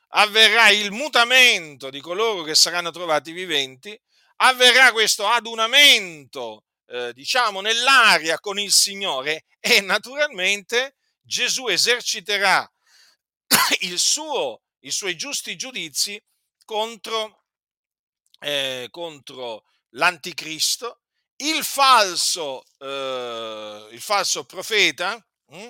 avverrà il mutamento di coloro che saranno trovati viventi, avverrà questo adunamento, eh, diciamo, nell'aria con il Signore e naturalmente Gesù eserciterà il suo, i suoi giusti giudizi contro, eh, contro l'anticristo, il falso, eh, il falso profeta mh? Hm,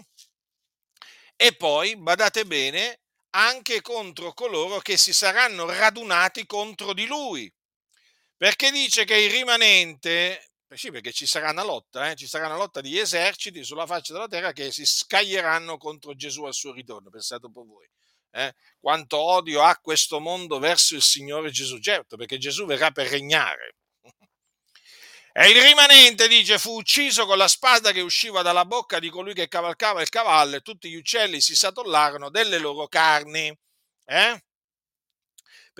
e poi, badate bene, anche contro coloro che si saranno radunati contro di lui. Perché dice che il rimanente, sì, perché ci sarà una lotta, eh? ci sarà una lotta di eserciti sulla faccia della terra che si scaglieranno contro Gesù al suo ritorno, pensate un po' voi. Eh? Quanto odio ha questo mondo verso il Signore Gesù, certo, perché Gesù verrà per regnare. E il rimanente, dice, fu ucciso con la spada che usciva dalla bocca di colui che cavalcava il cavallo e tutti gli uccelli si satollarono delle loro carni. Eh?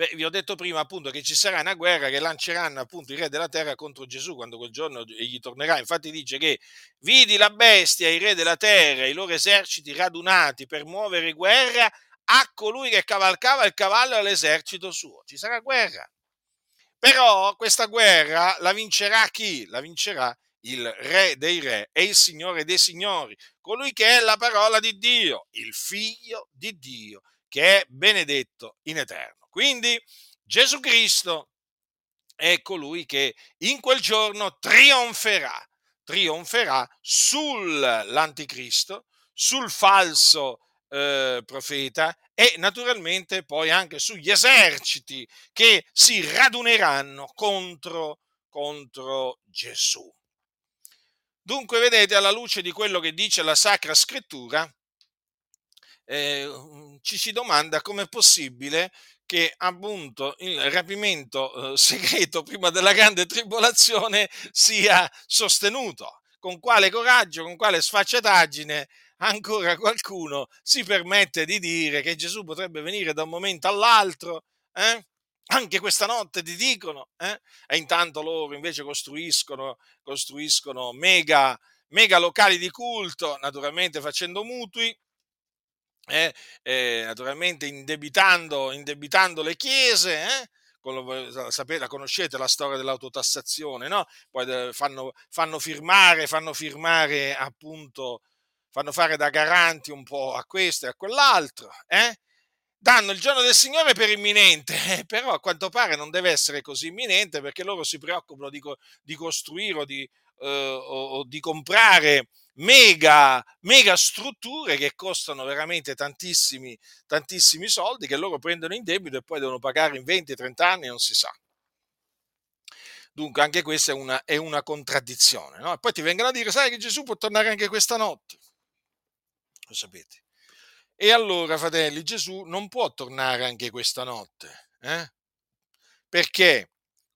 Beh, vi ho detto prima appunto che ci sarà una guerra che lanceranno appunto i re della terra contro Gesù quando quel giorno egli tornerà. Infatti dice che vidi la bestia, i re della terra, i loro eserciti radunati per muovere guerra a colui che cavalcava il cavallo all'esercito suo. Ci sarà guerra. Però questa guerra la vincerà chi? La vincerà il re dei re e il signore dei signori, colui che è la parola di Dio, il figlio di Dio, che è benedetto in eterno. Quindi Gesù Cristo è colui che in quel giorno trionferà, trionferà sull'anticristo, sul falso eh, profeta e naturalmente poi anche sugli eserciti che si raduneranno contro, contro Gesù. Dunque, vedete, alla luce di quello che dice la Sacra Scrittura, eh, ci si domanda come è possibile che appunto il rapimento eh, segreto prima della grande tribolazione sia sostenuto. Con quale coraggio, con quale sfacciataggine ancora qualcuno si permette di dire che Gesù potrebbe venire da un momento all'altro? Eh? Anche questa notte ti dicono, eh? e intanto loro invece costruiscono, costruiscono mega, mega locali di culto, naturalmente facendo mutui, eh, eh, naturalmente indebitando, indebitando, le chiese, eh? sapete, conoscete la storia dell'autotassazione, no? Poi fanno, fanno, firmare, fanno firmare appunto, fanno fare da garanti un po' a questo e a quell'altro, eh? danno il giorno del Signore per imminente, eh, però a quanto pare non deve essere così imminente perché loro si preoccupano di, di costruire o di, eh, o, o di comprare mega, mega strutture che costano veramente tantissimi, tantissimi soldi, che loro prendono in debito e poi devono pagare in 20-30 anni, non si sa. Dunque anche questa è una, è una contraddizione. No? E poi ti vengono a dire, sai che Gesù può tornare anche questa notte. Lo sapete. E allora, fratelli, Gesù non può tornare anche questa notte. Eh? Perché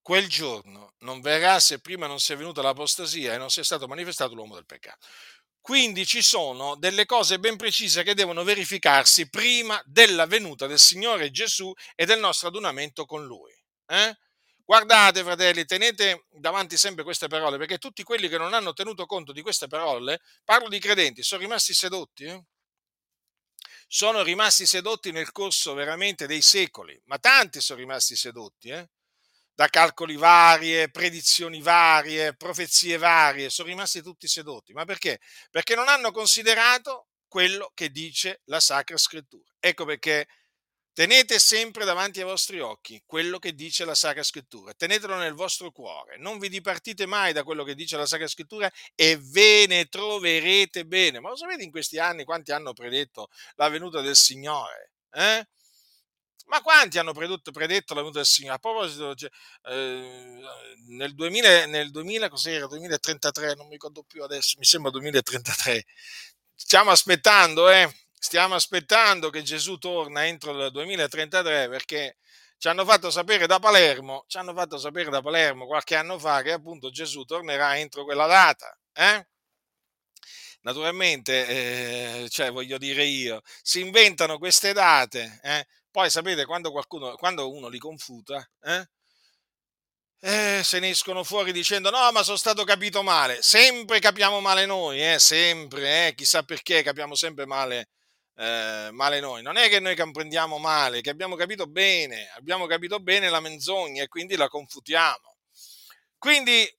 quel giorno non verrà se prima non sia venuta l'apostasia e non sia stato manifestato l'uomo del peccato. Quindi ci sono delle cose ben precise che devono verificarsi prima della venuta del Signore Gesù e del nostro adunamento con Lui. Eh? Guardate, fratelli, tenete davanti sempre queste parole, perché tutti quelli che non hanno tenuto conto di queste parole, parlo di credenti, sono rimasti sedotti. Eh? Sono rimasti sedotti nel corso veramente dei secoli, ma tanti sono rimasti sedotti. Eh? Da calcoli varie, predizioni varie, profezie varie, sono rimasti tutti sedotti. Ma perché? Perché non hanno considerato quello che dice la Sacra Scrittura. Ecco perché tenete sempre davanti ai vostri occhi quello che dice la Sacra Scrittura, tenetelo nel vostro cuore, non vi dipartite mai da quello che dice la Sacra Scrittura e ve ne troverete bene. Ma lo sapete in questi anni quanti hanno predetto la venuta del Signore? Eh? Ma quanti hanno predetto, predetto la venuta del Signore? A proposito, cioè, eh, nel, 2000, nel 2000, cos'era? 2033, non mi ricordo più adesso, mi sembra 2033. Stiamo aspettando, eh? Stiamo aspettando che Gesù torna entro il 2033 perché ci hanno fatto sapere da Palermo, ci hanno fatto sapere da Palermo qualche anno fa che appunto Gesù tornerà entro quella data. Eh? Naturalmente, eh, cioè voglio dire io, si inventano queste date, eh? Poi sapete, quando, qualcuno, quando uno li confuta, eh? eh, se ne escono fuori dicendo no, ma sono stato capito male. Sempre capiamo male noi, eh, sempre, eh, chissà perché capiamo sempre male, eh, male noi. Non è che noi comprendiamo male, che abbiamo capito bene, abbiamo capito bene la menzogna e quindi la confutiamo. Quindi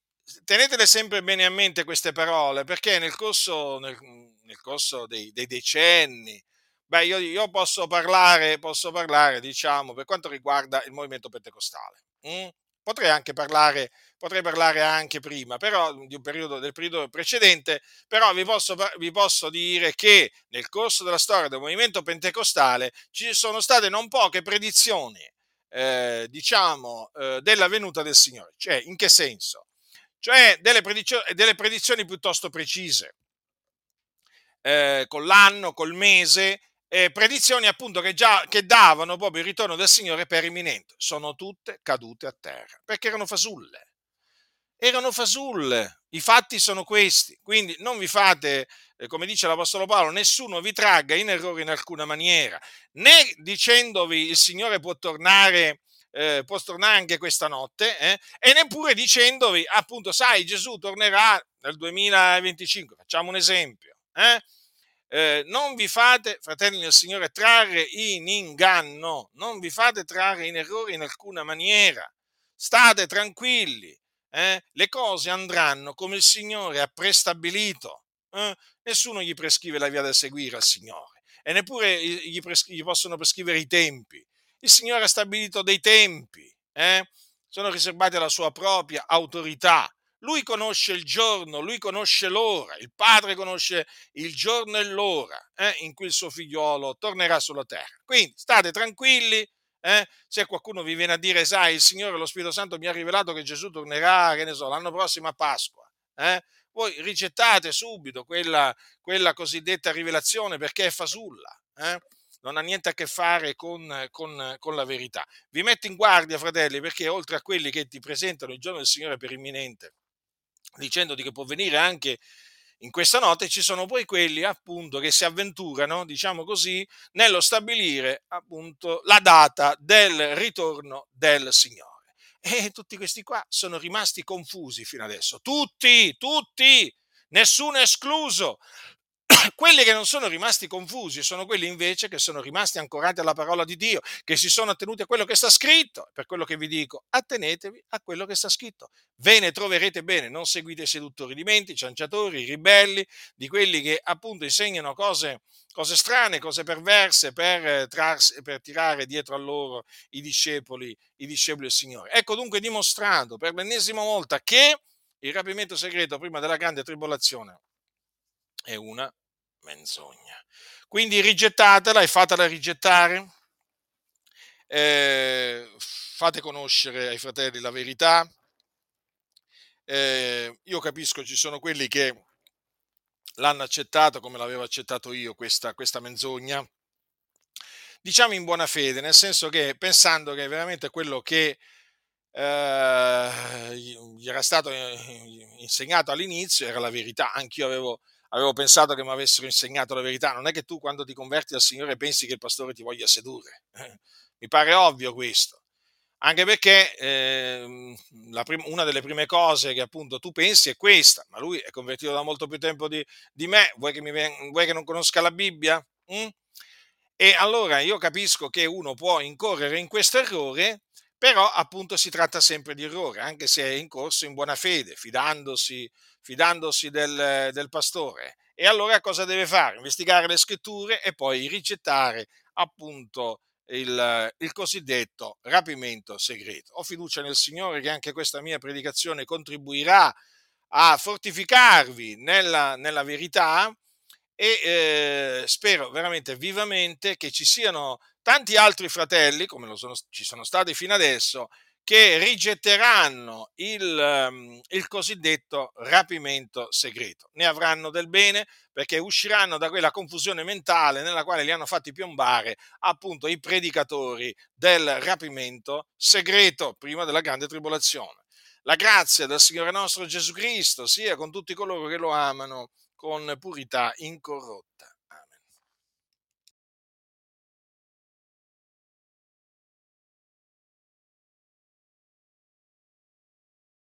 tenetele sempre bene a mente queste parole, perché nel corso, nel, nel corso dei, dei, decenni, beh, io, io, posso parlare, posso parlare, diciamo, per quanto riguarda il movimento pentecostale. Hm? Potrei anche parlare, potrei parlare anche prima, però di un periodo, del periodo precedente, però vi posso, vi posso dire che nel corso della storia del movimento pentecostale ci sono state non poche predizioni, eh, diciamo, eh, della venuta del Signore. Cioè, in che senso? Cioè, delle predizioni, delle predizioni piuttosto precise, eh, con l'anno, col mese, eh, predizioni appunto che, già, che davano proprio il ritorno del Signore per imminente, sono tutte cadute a terra, perché erano fasulle. Erano fasulle, i fatti sono questi, quindi non vi fate, eh, come dice l'Apostolo Paolo, nessuno vi tragga in errore in alcuna maniera, né dicendovi il Signore può tornare, eh, può tornare anche questa notte, eh, e neppure dicendovi appunto, sai, Gesù tornerà nel 2025, facciamo un esempio, eh? Eh, non vi fate, fratelli del Signore, trarre in inganno, non vi fate trarre in errore in alcuna maniera. State tranquilli, eh? le cose andranno come il Signore ha prestabilito. Eh? Nessuno gli prescrive la via da seguire al Signore e neppure gli, pres- gli possono prescrivere i tempi. Il Signore ha stabilito dei tempi, eh? sono riservati alla sua propria autorità lui conosce il giorno, lui conosce l'ora, il padre conosce il giorno e l'ora eh, in cui il suo figliolo tornerà sulla terra. Quindi state tranquilli, eh? se qualcuno vi viene a dire, sai, il Signore, lo Spirito Santo mi ha rivelato che Gesù tornerà, che ne so, l'anno prossimo a Pasqua, eh? voi rigettate subito quella, quella, cosiddetta rivelazione perché è fasulla. Eh? non ha niente a che fare con, con, con, la verità. Vi metto in guardia, fratelli, perché oltre a quelli che ti presentano il giorno del Signore per imminente, dicendoti che può venire anche in questa notte, ci sono poi quelli appunto che si avventurano, diciamo così, nello stabilire appunto la data del ritorno del Signore. E tutti questi qua sono rimasti confusi fino adesso. Tutti, tutti, nessuno escluso. Quelli che non sono rimasti confusi sono quelli invece che sono rimasti ancorati alla parola di Dio, che si sono attenuti a quello che sta scritto. Per quello che vi dico, attenetevi a quello che sta scritto. Ve ne troverete bene, non seguite i seduttori di menti, i cianciatori, i ribelli, di quelli che appunto insegnano cose, cose strane, cose perverse per, eh, trarsi, per tirare dietro a loro i discepoli, i discepoli del Signore. Ecco dunque dimostrato per l'ennesima volta che il rapimento segreto prima della grande tribolazione è una menzogna. Quindi rigettatela e fatela rigettare. Eh, fate conoscere ai fratelli la verità. Eh, io capisco ci sono quelli che l'hanno accettato come l'avevo accettato io questa, questa menzogna. Diciamo in buona fede, nel senso che pensando che veramente quello che eh, gli era stato eh, insegnato all'inizio era la verità. Anch'io avevo avevo pensato che mi avessero insegnato la verità. Non è che tu quando ti converti al Signore pensi che il pastore ti voglia sedurre. Mi pare ovvio questo. Anche perché eh, prim- una delle prime cose che appunto tu pensi è questa, ma lui è convertito da molto più tempo di, di me, vuoi che, ven- vuoi che, non conosca la Bibbia? Mm? E allora io capisco che uno può incorrere in questo errore però appunto si tratta sempre di errore, anche se è in corso in buona fede, fidandosi, fidandosi del, del pastore. E allora cosa deve fare? Investigare le scritture e poi rigettare appunto il, il, cosiddetto rapimento segreto. Ho fiducia nel Signore che anche questa mia predicazione contribuirà a fortificarvi nella, nella verità e eh, spero veramente vivamente che ci siano tanti altri fratelli, come sono, ci sono stati fino adesso, che rigetteranno il, um, il, cosiddetto rapimento segreto. Ne avranno del bene perché usciranno da quella confusione mentale nella quale li hanno fatti piombare appunto i predicatori del rapimento segreto prima della grande tribolazione. La grazia del Signore nostro Gesù Cristo sia con tutti coloro che lo amano con purità incorrotta.